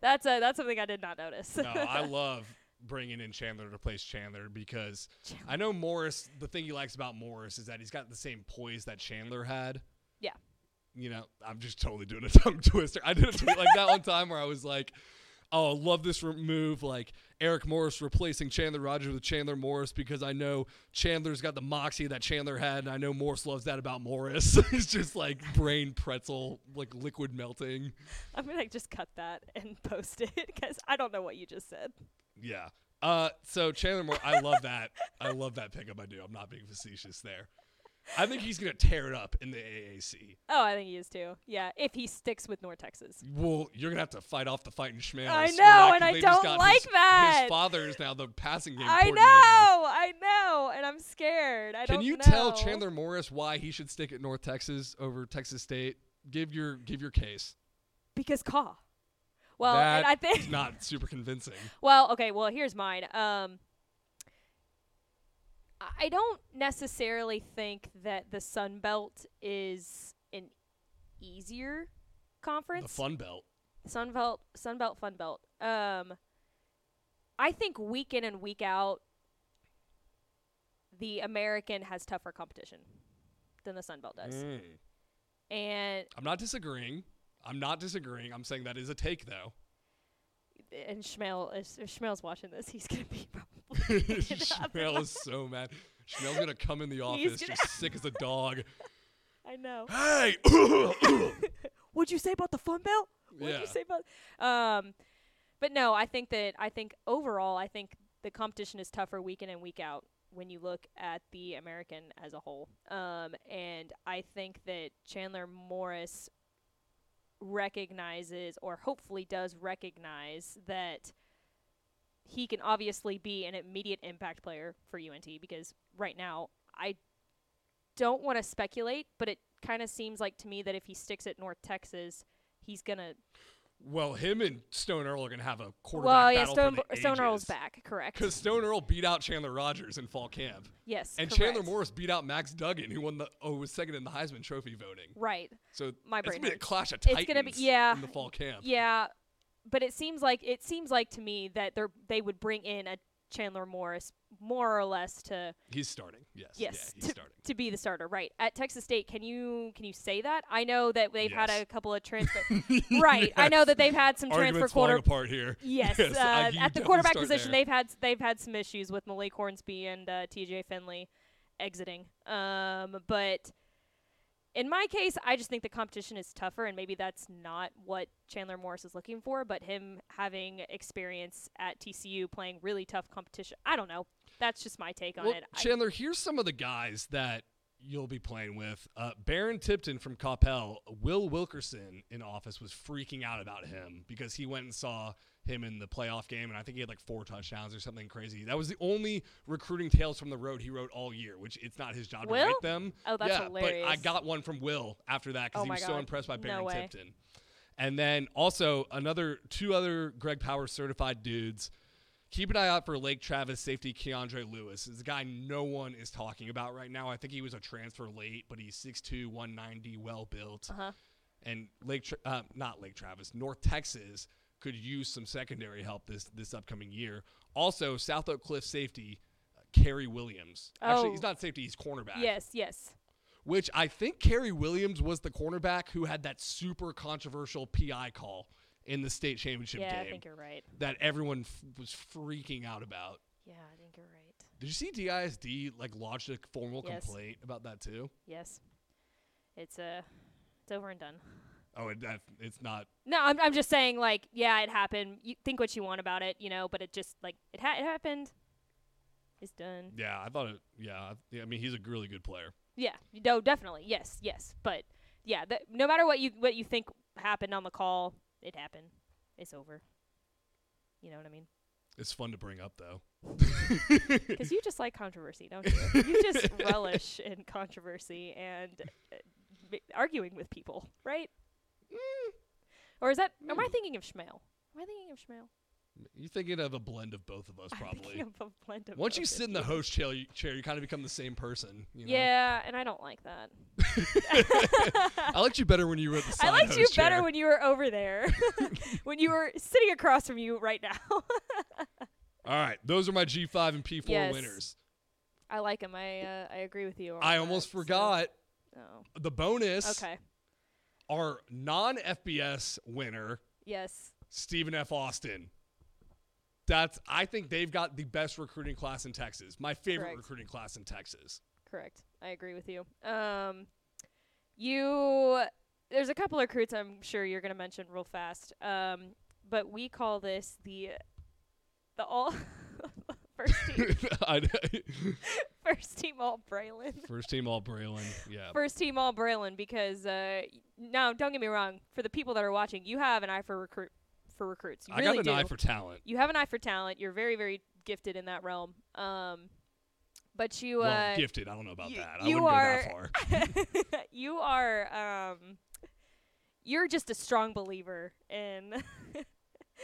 F: That's uh, that's something I did not notice.
E: no, I love bringing in Chandler to replace Chandler because I know Morris. The thing he likes about Morris is that he's got the same poise that Chandler had.
F: Yeah.
E: You know, I'm just totally doing a tongue twister. I did a tweet like that one time where I was like, "Oh, love this re- move!" Like Eric Morris replacing Chandler Rogers with Chandler Morris because I know Chandler's got the moxie that Chandler had, and I know Morris loves that about Morris. He's just like brain pretzel, like liquid melting.
F: I'm gonna just cut that and post it because I don't know what you just said.
E: Yeah. Uh, so Chandler Moore, I love that. I love that pickup. I do. I'm not being facetious there. I think he's gonna tear it up in the AAC.
F: Oh, I think he is too. Yeah, if he sticks with North Texas.
E: Well, you're gonna have to fight off the fighting Schmales.
F: I know, and I don't like
E: his,
F: that.
E: His father is now the passing game.
F: I know, I know, and I'm scared. I
E: Can
F: don't know.
E: Can you
F: know.
E: tell Chandler Morris why he should stick at North Texas over Texas State? Give your give your case.
F: because Caw. Well, and
E: that
F: I think
E: not super convincing.
F: Well, okay. Well, here's mine. Um, I- don't necessarily think that the Sun Belt is an easier conference. The.
E: Fun Belt.
F: Sun Belt, Sun Belt, Fun Belt. Um, I think week in and week out, the American has tougher competition than the Sun Belt does,
E: Mm.
F: and
E: I'm not disagreeing. I'm not disagreeing. I'm saying that is a take though.
F: and Schmel, if if Schmel's watching this, he's gonna be probably.
E: Schmel is so mad. Schmel's gonna come in the office just sick as a dog.
F: I know.
E: Hey,
F: What'd you say about the Fun Belt? What'd
E: Yeah.
F: you say about? Um, but no, I think that I think overall, I think the competition is tougher week in and week out when you look at the American as a whole. Um, and I think that Chandler Morris recognizes, or hopefully does recognize, that he can obviously be an immediate impact player for UNT because right now I don't want to speculate, but it kind of seems like to me that if he sticks at North Texas, he's gonna.
E: Well, him and Stone Earle are gonna have a quarterback
F: Well, yeah,
E: battle
F: Stone,
E: for the
F: Stone
E: Earle's
F: back, correct?
E: Because Stone Earle beat out Chandler Rogers in fall camp,
F: Yes,
E: and
F: correct.
E: Chandler Morris beat out Max Duggan, who won the oh was second in the Heisman Trophy voting.
F: Right.
E: So
F: My
E: it's
F: brain
E: gonna be a clash of titans.
F: It's gonna be- yeah,
E: in the fall camp.
F: Yeah, but it seems like it seems like to me that they're they would bring in a Chandler Morris more or less to
E: He's starting. Yes.
F: yes
E: Yeah, he's
F: to,
E: starting.
F: to be the starter. Right at Texas State, can you can you say that? I know that they've had a couple of transfer. right, I know that they've had some transfer quarter.
E: apart here.
F: Yes,
E: Yes,
F: uh, at the quarterback position,
E: there.
F: they've had they've had some issues with Malik Hornsby and uh, T.J. Finley exiting. Um, but in my case, I just think the competition is tougher, and maybe that's not what Chandler Morris is looking for. But him having experience at TCU playing really tough competition, I don't know. That's just my take on
E: Well,
F: it. I-
E: Chandler, here's some of the guys that you'll be playing with. Uh, Baron Tipton from Coppell, Will Wilkerson in office was freaking out about him because he went and saw him in the playoff game, and I think he had like four touchdowns or something crazy. That was the only recruiting tales from the road he wrote all year, which it's not his job
F: Will?
E: to write them.
F: Oh, that's
E: yeah,
F: hilarious.
E: But I got one from Will after that because
F: Oh
E: he was so impressed by Baron
F: way.
E: Tipton. And then also another two other Greg Powers certified dudes. Keep an eye out for Lake Travis safety Keandre Lewis. Is a guy no one is talking about right now. I think he was a transfer late, but he's 6'2", 190, well built.
F: Uh-huh.
E: And Lake, Tra- uh, not Lake Travis, North Texas could use some secondary help this this upcoming year. Also, South Oak Cliff safety uh, Kerry Williams. Actually,
F: Oh.
E: he's not safety; he's cornerback
F: yes, yes.
E: which I think Kerry Williams was the cornerback who had that super controversial PI call in the state championship game.
F: Yeah, I think you're right.
E: that everyone f- was freaking out about.
F: Yeah, I think you're right.
E: Did you see DISD like lodged a formal
F: Yes.
E: complaint about that too?
F: Yes, it's uh, it's over and done.
E: Oh, it, it's not.
F: No, I'm I'm just saying like yeah, it happened. You think what you want about it, you know, but it just like it ha- it happened. It's done.
E: Yeah, I thought it. Yeah, I- mean he's a really good player.
F: Yeah, no, definitely. Yes, yes. But yeah, that, no matter what you what you think happened on the call, it happened. It's over. You know what I mean?
E: It's fun to bring up though.
F: Because you just like controversy, don't you? you just relish in controversy and uh, arguing with people, right? Or is that? Am I
E: Mm.
F: thinking of Schmale? Am I thinking of Schmale?
E: You're thinking of a blend of both of us,
F: I'm
E: probably.
F: thinking of a blend of
E: Once you
F: both
E: sit
F: of
E: in the
F: you.
E: host chair, you, chair, you kind of become the same person. You know?
F: Yeah, and I don't like that.
E: I liked you better when you were at the side
F: I liked you
E: host
F: better
E: chair.
F: when you were over there, when you were sitting across from you right now.
E: All right, those are my G5 and P4
F: Yes.
E: winners.
F: I like him. I uh, I agree with you. on
E: I
F: that,
E: almost
F: so-
E: forgot
F: Oh,
E: the bonus.
F: okay.
E: Our non-FBS winner,
F: Yes.
E: Stephen F. Austin. That's I think they've got the best recruiting class in Texas. My favorite
F: Correct.
E: recruiting class in Texas.
F: Correct. I agree with you. Um, you there's a couple of recruits I'm sure you're gonna mention real fast. Um, but we call this the the all First team, first team all Braylon.
E: First team all Braylon. Yeah.
F: First team all Braylon because uh, now don't get me wrong. For the people that are watching, you have an eye for recruit for recruits. You
E: I
F: really
E: got an
F: do.
E: eye for talent.
F: you have an eye for talent. You're very very gifted in that realm. Um, but you uh,
E: well, gifted. I don't know about
F: y-
E: that. I
F: you
E: wouldn't
F: are
E: go that far.
F: you are um you're just a strong believer in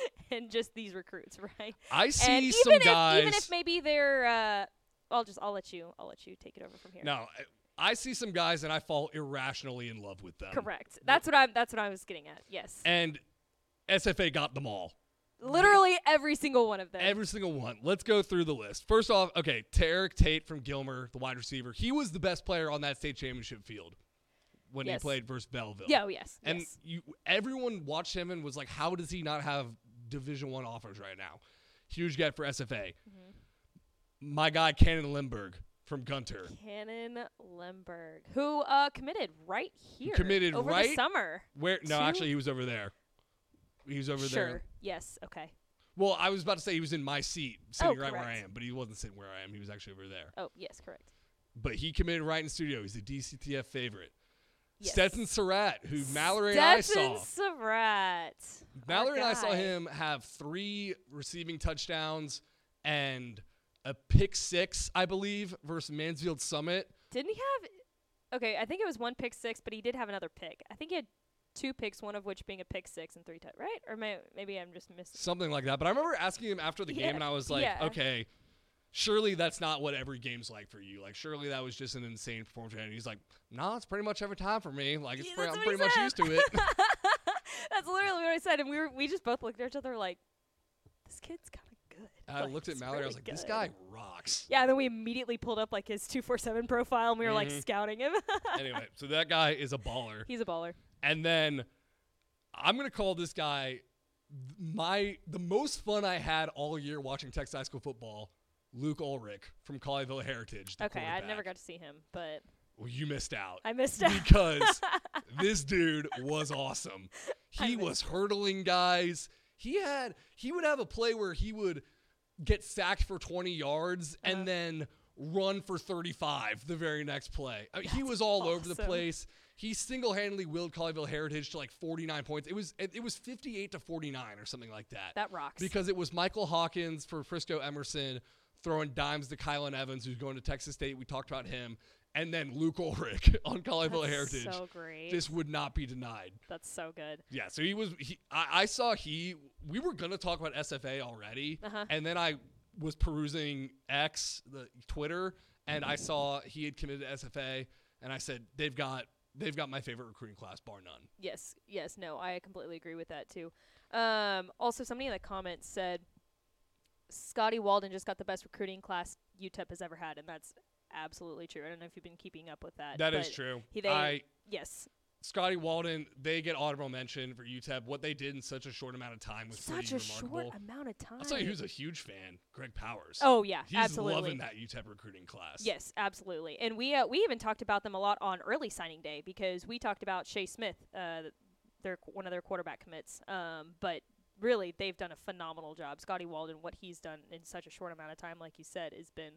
F: in just these recruits, right?
E: I see
F: and
E: some
F: even
E: guys.
F: if even if maybe they're uh I'll just I'll let you I'll let you take it over from here.
E: no, I I see some guys and I fall irrationally in love with them.
F: Correct. That's what I'm that's what I was getting at. Yes.
E: And SFA got them all.
F: Literally every single one of them.
E: Every single one. Let's go through the list. First off, okay, Tarek Tate from Gilmer, the wide receiver. He was the best player on that state championship field when
F: Yes.
E: he played versus Bellville.
F: yeah, oh, yes.
E: And
F: yes.
E: you everyone watched him and was like, how does he not have division one offers right now? Huge get for SFA.
F: Mm-hmm.
E: My guy Cannon Limberg from Gunter.
F: Cannon Lemberg, who uh committed right here.
E: committed
F: over
E: right
F: the summer.
E: Where no, actually he was over there. He was over
F: sure.
E: there. Sure.
F: Yes. Okay.
E: Well, I was about to say he was in my seat, sitting
F: Oh,
E: right where I am, but he wasn't sitting where I am. He was actually over there.
F: Oh, yes, correct.
E: But he committed right in studio. He's a DCTF favorite.
F: Yes.
E: Stetson Surratt, who Mallory and I
F: Stetson
E: saw.
F: Surratt.
E: Mallory and I saw him have three receiving touchdowns and a pick six, I believe, versus Mansfield Summit.
F: Didn't he have? Okay, I think it was one pick six, but he did have another pick. I think he had two picks, one of which being a pick six and three touch. Right? Or may, maybe I'm just missing.
E: Something like that. But I remember asking him after the
F: Yeah,
E: game, and I was like,
F: yeah.
E: okay, surely that's not what every game's like for you. Like, surely that was just an insane performance. And he's like, no, it's pretty much every time for me. Like, it's
F: Yeah,
E: pre- I'm pretty much used to it.
F: That's literally what I said, and we were we just both looked at each other like, this kid's kind of good.
E: I
F: Like,
E: looked at Mallory. I was
F: really
E: like, this guy rocks.
F: Yeah, and then we immediately pulled up like his two four seven profile, and we were like
E: Mhm.
F: scouting him.
E: anyway, so that guy is a baller.
F: He's a baller.
E: And then I'm gonna call this guy my the most fun I had all year watching Texas high school football. Luke Ulrich from Colleyville Heritage.
F: Okay, I never got to see him, but
E: Well, you missed out
F: I missed out.
E: because this dude was awesome. He was hurdling guys. He had he would have a play where he would get sacked for 20 yards
F: Uh-huh.
E: and then run for 35 the very next play. I mean, he was all over the place. He single-handedly willed Colleyville Heritage to like 49 points. It was it, it was 58 to 49 or something like that.
F: that rocks.
E: because it was Michael Hawkins for Frisco Emerson throwing dimes to Kylan Evans, who's going to Texas State. We talked about him. And then Luke Ulrich on Colleyville
F: That's
E: Heritage.
F: so great.
E: This would not be denied.
F: That's so good.
E: Yeah, so he was. He, I, I saw he. We were gonna talk about SFA already,
F: Uh-huh.
E: and then I was perusing X, the Twitter, and I saw he had committed to SFA, and I said they've got they've got my favorite recruiting class, bar none.
F: Yes, yes, no, I completely agree with that too. Um, also, somebody in the comments said Scotty Walden just got the best recruiting class UTEP has ever had, and that's absolutely true. I don't know if you've been keeping up with that.
E: That is true.
F: He, they,
E: I
F: yes,
E: Scotty Walden, they get honorable mention for UTEP. What they did in such a short amount of time was
F: such a
E: remarkable.
F: short amount of time.
E: I'll tell you who's a huge fan, Greg Powers.
F: Oh yeah,
E: He's
F: absolutely.
E: loving that UTEP recruiting class.
F: Yes, absolutely. And we uh, we even talked about them a lot on early signing day because we talked about Shea Smith, uh, their one of their quarterback commits. Um, but really, they've done a phenomenal job. Scotty Walden, what he's done in such a short amount of time, like you said, has been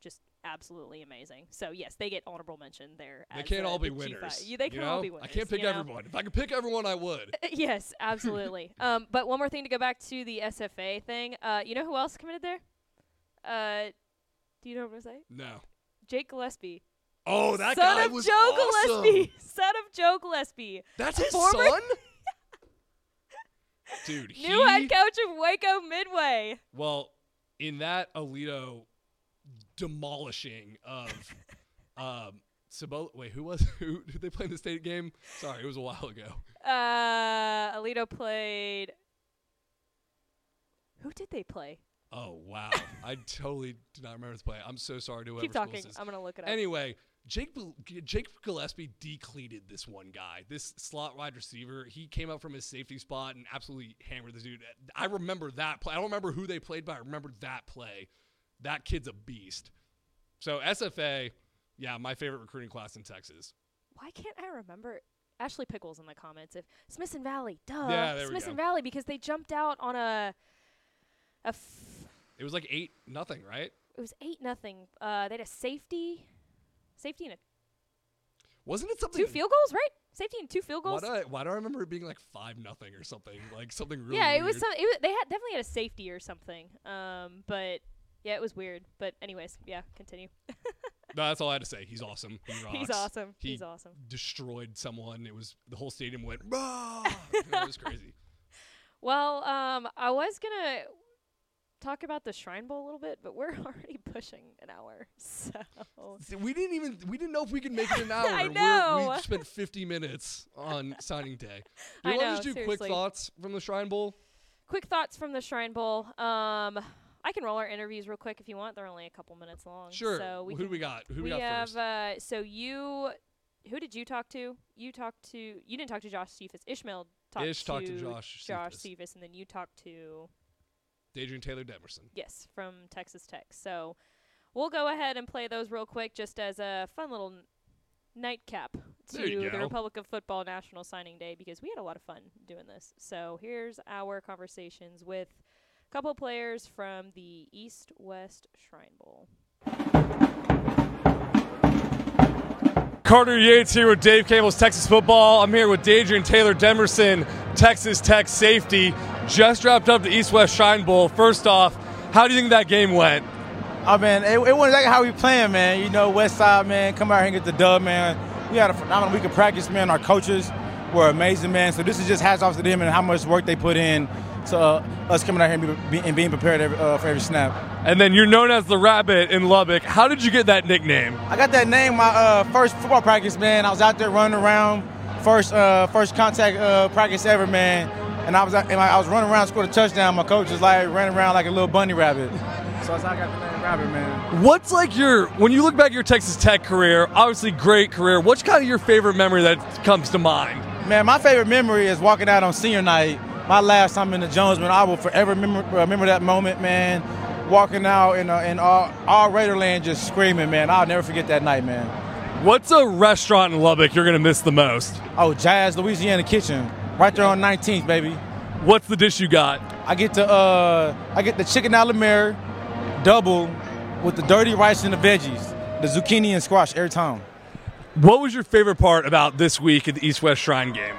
F: just absolutely amazing. So yes, they get honorable mention there.
E: They can't all be
F: the G5.
E: winners.
F: You, they
E: you
F: can all be winners.
E: I can't pick
F: you know?
E: everyone. If I could pick everyone, I would.
F: yes, absolutely. um, but one more thing to go back to the SFA thing. Uh, you know who else committed there? Uh, do you know what I'm gonna say?
E: No.
F: Jake Gillespie.
E: Oh, that
F: son
E: guy
F: of
E: was
F: Joe
E: awesome.
F: Gillespie. Son of Joe Gillespie.
E: That's his
F: Former-
E: son? Dude, he,
F: New head coach of Waco Midway.
E: well, in that Aledo demolishing of um Cibola, wait, who was who did they play in the state game? Sorry, it was a while ago.
F: Uh, Aledo played. Who did they play?
E: Oh wow, I totally did not remember this play. I'm so sorry to whoever
F: Keep talking. I'm gonna look it up.
E: Anyway, Jake Jake Gillespie decleated this one guy, this slot wide receiver. He came up from his safety spot and absolutely hammered this dude. I remember that play. I don't remember who they played, but I remember that play. That kid's a beast. So SFA, yeah, my favorite recruiting class in Texas.
F: Why can't I remember? Ashley Pickles in the comments. If Smithson Valley, duh.
E: Yeah,
F: Smithson. Valley because they jumped out on a. A f-
E: It was like eight nothing, right?
F: It was eight nothing. Uh, they had a safety, safety and a,
E: Wasn't it something?
F: two field goals, right? Safety and two field
E: Why
F: goals.
E: do, I, why do I remember it being like five nothing or something? Like something really.
F: yeah, it was
E: weird.
F: some. It was, they had definitely had a safety or something. Um, but yeah, it was weird. But anyways, yeah, continue.
E: No, that's all I had to say. He's awesome. He rocks.
F: He's awesome.
E: He
F: He's awesome.
E: Destroyed someone. It was the whole stadium went. It was crazy.
F: Well, um, I was gonna talk about the Shrine Bowl a little bit, but we're already pushing an hour, so
E: We didn't even we didn't know if we could make it an hour.
F: I
E: We're-
F: know.
E: we spent 50 minutes on signing day. Do you want to just do
F: seriously.
E: quick thoughts from the Shrine Bowl?
F: quick thoughts from the Shrine Bowl. Um, I can roll our interviews real quick if you want. They're only a couple minutes long.
E: Sure.
F: So we
E: Who do we got? Who
F: we
E: we got
F: have
E: first?
F: uh so you who did you talk to? You talked to you didn't talk to Josh Cephas. Ishmael talked
E: Ish
F: to
E: talked to Josh
F: Josh
E: Cephas.
F: Cephas and then you talked to
E: Dadrian Taylor Demerson.
F: yes, from Texas Tech. So we'll go ahead and play those real quick just as a fun little n- nightcap to the. Republic of Football National Signing Day because we had a lot of fun doing this. So here's our conversations with a couple players from the East West Shrine Bowl.
E: Carter Yates here with Dave Campbell's Texas Football. I'm here with Dadrian Taylor Demerson, Texas Tech safety. Just wrapped up the East West Shrine Bowl. First off, how do you think that game went?
G: Oh man, it, it wasn't exactly how we playing, man. You know, West Side, man, come out here and get the dub, man. We had a phenomenal week of practice, man. Our coaches were amazing, man. So this is just hats off to them and how much work they put in to uh, us coming out here and, be, be, and being prepared every, uh, for every snap.
E: And then you're known as the Rabbit in Lubbock. How did you get that nickname?
G: I got that name my uh, first football practice, man. I was out there running around, first uh, first contact uh, practice ever, man. And I was and I was running around, scored a touchdown. My coach was like running around like a little bunny rabbit. So that's how I got the name Rabbit, man.
E: What's like your when you look back at your Texas Tech career? Obviously, great career. What's kind of your favorite memory that comes to mind?
G: Man, my favorite memory is walking out on senior night. My last time in the Jonesman, I will forever remember, remember that moment, man. Walking out in, uh, in all, all Raiderland just screaming, man. I'll never forget that night, man.
E: What's a restaurant in Lubbock you're gonna miss the most?
G: Oh, Jazz Louisiana Kitchen, right there on 19th, baby.
E: What's the dish you got?
G: I get the uh, I get the chicken a la mer, double, with the dirty rice and the veggies, the zucchini and squash every time.
E: What was your favorite part about this week at the East West Shrine game?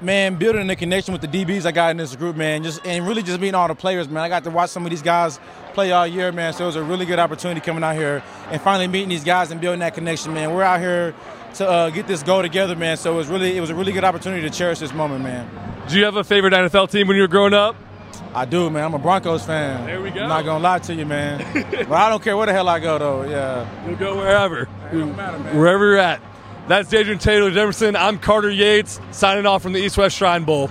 G: Man, building the connection with the DBs I got in this group, man, just and really just meeting all the players, man. I got to watch some of these guys play all year, man. So it was a really good opportunity coming out here and finally meeting these guys and building that connection, man. We're out here to uh, get this goal together, man. So it was really it was a really good opportunity to cherish this moment, man.
E: Do you have a favorite NFL team when you were growing up?
G: I do, man. I'm a Broncos fan.
E: There we go.
G: I'm not gonna lie to you, man. but I don't care where the hell I go, though. Yeah.
E: You'll go wherever.
G: matter, man.
E: Wherever you're at. That's Dadrian Taylor Demerson. I'm Carter Yates, signing off from the East West Shrine Bowl.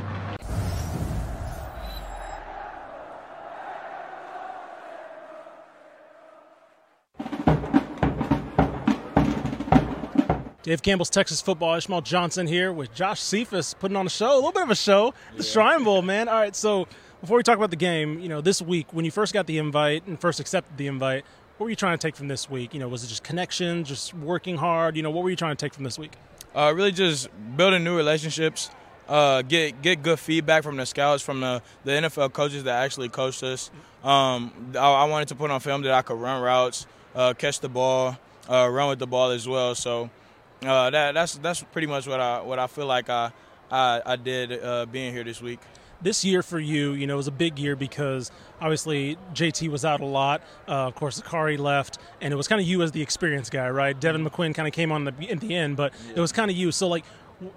A: Dave Campbell's Texas Football. Ishmael Johnson here with Josh Cephas putting on a show, a little bit of a show, the Shrine Bowl, man. All right, so before we talk about the game, you know, this week when you first got the invite and first accepted the invite, what were you trying to take from this week? You know, was it just connection, just working hard? You know, what were you trying to take from this week?
H: Uh, really just building new relationships, uh, get get good feedback from the scouts, from the, the NFL coaches that actually coached us. Um, I, I wanted to put on film that I could run routes, uh, catch the ball, uh, run with the ball as well. So uh, that that's that's pretty much what I what I feel like I I, I did uh, being here this week.
A: This year for you, you know, was a big year because obviously JT was out a lot. Uh, of course, Akari left, and it was kind of you as the experienced guy, right? Devin McCuin kind of came on the, at the end, but it was kind of you. So, like,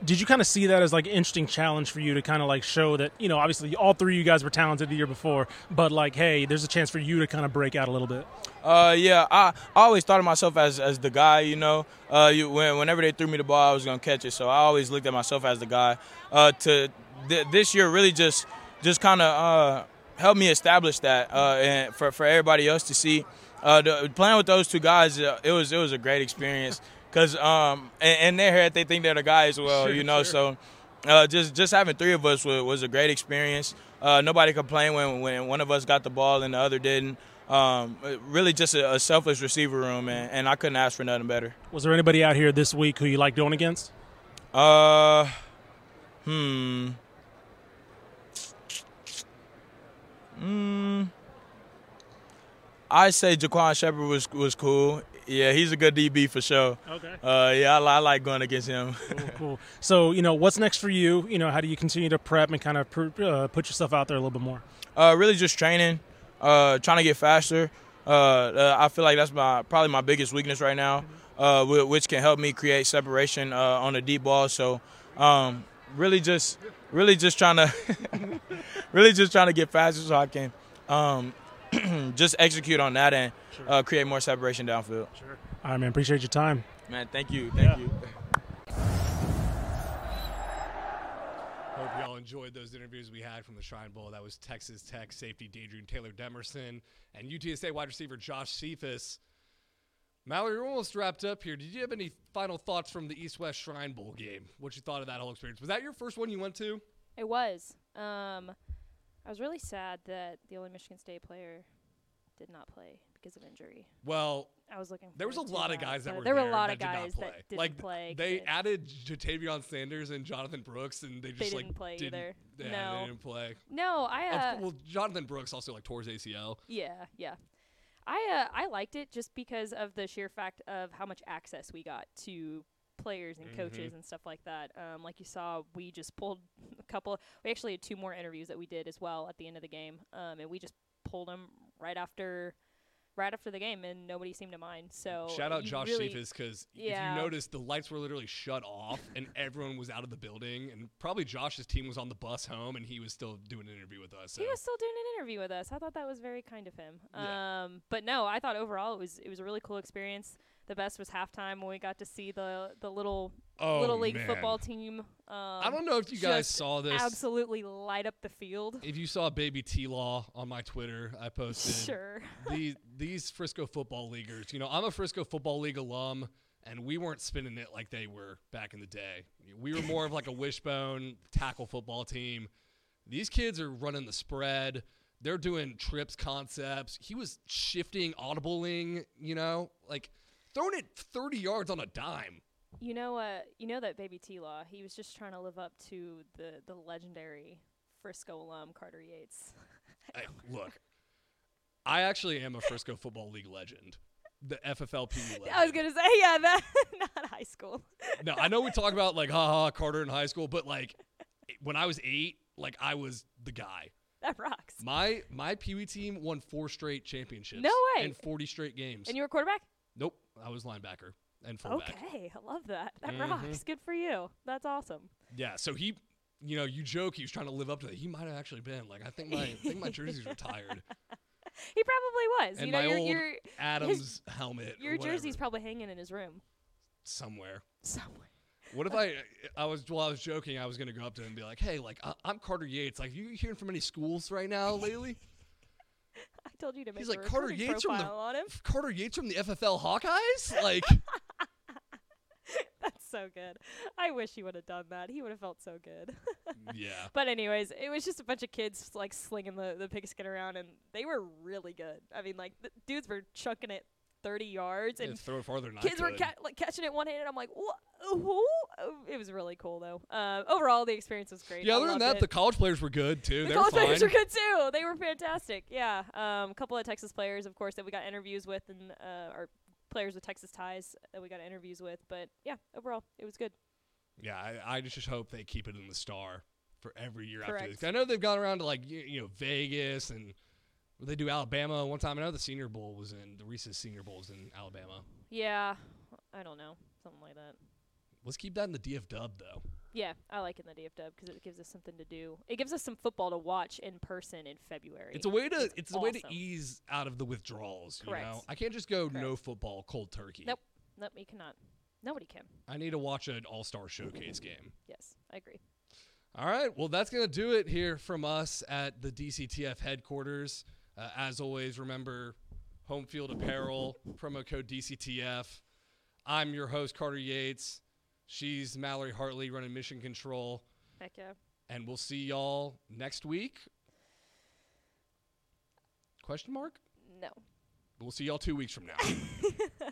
A: did you kind of see that as like an interesting challenge for you to kind of like show that, you know, obviously all three of you guys were talented the year before, but like, hey, there's a chance for you to kind of break out a little bit?
H: Uh, yeah, I, I always thought of myself as, as the guy, you know. Uh, you, when, whenever they threw me the ball, I was gonna catch it. So I always looked at myself as the guy. Uh, to th- this year, really just just kind of uh, helped me establish that, uh, and for for everybody else to see. Uh, the, playing with those two guys, uh, it was it was a great experience because um, and, and their head they think they're the guy as well, you know. So uh, just just having three of us was, was a great experience. Uh, nobody complained when when one of us got the ball and the other didn't. Um, really, just a, a selfless receiver room, and, and I couldn't ask for nothing better.
A: Was there anybody out here this week who you like going against?
H: Uh, hmm. Hmm. I say Jaquan Shepard was was cool. Yeah, he's a good DB for sure.
A: Okay.
H: Uh, yeah, I, I like going against him.
A: cool, cool. So, you know, what's next for you? You know, how do you continue to prep and kind of pr- uh, put yourself out there a little bit more?
H: Uh, really just training, uh, trying to get faster. Uh, uh, I feel like that's my probably my biggest weakness right now, uh, which can help me create separation uh, on the deep ball. So, um, really just really just trying to really just trying to get faster so I can um, just execute on that and uh, create more separation downfield.
A: Sure. All right, man. Appreciate your time.
H: Man, thank you, thank
A: Yeah.
H: you.
E: Hope y'all enjoyed those interviews we had from the Shrine Bowl. That was Texas Tech safety Dadrian Taylor Demerson and UTSA wide receiver Josh Cephas. Mallory, we're almost wrapped up here. Did you have any final thoughts from the East West Shrine Bowl game? What you thought of that whole experience? Was that your first one you went to?
F: It was. Um, I was really sad that the only Michigan State player did not play because of injury.
E: Well,
F: I was looking.
E: there was a lot of guys that were
F: there There were a lot of
E: did not
F: guys
E: play.
F: that didn't
E: like
F: play.
E: they added Jatavion Sanders and Jonathan Brooks, and they just like
F: didn't play
E: didn't,
F: either.
E: Yeah,
F: No.
E: they didn't play.
F: no, I uh,
E: cou- well, Jonathan Brooks also like tore his ACL.
F: Yeah, yeah. I uh, I liked it just because of the sheer fact of how much access we got to players and coaches and stuff like that. Um, like you saw, we just pulled a couple. We actually had two more interviews that we did as well at the end of the game, um, and we just pulled them right after, right after the game, and nobody seemed to mind. So
E: Shout out Josh
F: really,
E: Cephas because
F: Yeah.
E: if you noticed, the lights were literally shut off and everyone was out of the building. And probably Josh's team was on the bus home and he was still doing an interview with us. So.
F: He was still doing an interview with us. I thought that was very kind of him.
E: Yeah.
F: Um, but no, I thought overall it was it was a really cool experience. The best was halftime when we got to see the the little
E: Oh,
F: little league
E: man.
F: football team. Um,
E: I don't know if you guys saw this.
F: Absolutely light up the field.
E: If you saw Baby T Law on my Twitter, I posted
F: Sure.
E: these these Frisco football leaguers. You know, I'm a Frisco football league alum, and we weren't spinning it like they were back in the day. We were more of like a wishbone tackle football team. These kids are running the spread. They're doing trips concepts. He was shifting, audibling. You know, like throwing it 30 yards on a dime.
F: You know, uh, you know that baby T Law. He was just trying to live up to the the legendary Frisco alum Carter Yates.
E: I, look, I actually am a Frisco football league legend, the FFLP legend.
F: I was gonna say, yeah, that not high school.
E: No, I know we talk about like haha Carter in high school, but like when I was eight, like I was the guy.
F: that rocks.
E: My my Pee Wee team won four straight championships.
F: No way.
E: And forty straight games.
F: And you were quarterback.
E: nope, I was linebacker and fullback.
F: Okay, I love that. That
E: Mhm.
F: rocks. Good for you. That's awesome.
E: Yeah, so he, you know, you joke he was trying to live up to that. He might have actually been like I think my I think my jersey's retired
F: He probably was.
E: and
F: you know,
E: my
F: your
E: old
F: your
E: Adams helmet. or
F: your jersey's probably hanging in his room
E: somewhere.
F: somewhere.
E: What if I I was while I was joking, I was gonna go up to him and be like, "Hey, like I, I'm Carter Yates. Like, are you hearing from any schools right now lately?
F: I told you to make
E: He's
F: a
E: like Carter Yates from the
F: profile on him.
E: Carter Yates from the FFL Hawkeyes. Like,
F: so good. I wish he would have done that. He would have felt so good.
E: yeah,
F: but anyways, it was just a bunch of kids like slinging the the pigskin around, and they were really good. I mean, like the dudes were chucking it 30 yards, and
E: throw it farther than
F: kids were ca- like catching it one handed. I'm like, what? Who? Oh, It was really cool though. Uh, overall, the experience was great.
E: yeah, other than that,
F: it.
E: the college players were good too.
F: The
E: they
F: college
E: were fine.
F: players were good too. They were fantastic. Yeah. Um, a couple of Texas players, of course, that we got interviews with, and uh, our players with Texas ties that we got interviews with. But yeah, overall, it was good.
E: Yeah, I, I just hope they keep it in the star for every year after this. I know they've gone around to like you, you know Vegas and they do Alabama one time. I know the Senior Bowl was in the Reese's Senior Bowl was in Alabama.
F: Yeah. I don't know, something like that.
E: Let's keep that in the DF Dub though.
F: Yeah, I like in the DFW because it gives us something to do. It gives us some football to watch in person in February.
E: It's a way to it's,
F: It's
E: a way to ease out of the withdrawals. You know,
F: Correct.
E: I can't just go no football cold turkey.
F: Nope. Nope, you cannot. Nobody can.
E: I need to watch an All Star Showcase game.
F: Yes, I agree.
E: All right. Well, that's going to do it here from us at the DCTF headquarters. Uh, as always, remember home field apparel, promo code DCTF. I'm your host, Carter Yates. She's Mallory Hartley running Mission Control.
F: Heck yeah.
E: And we'll see y'all next week. Question mark?
F: No.
E: We'll see y'all two weeks from now.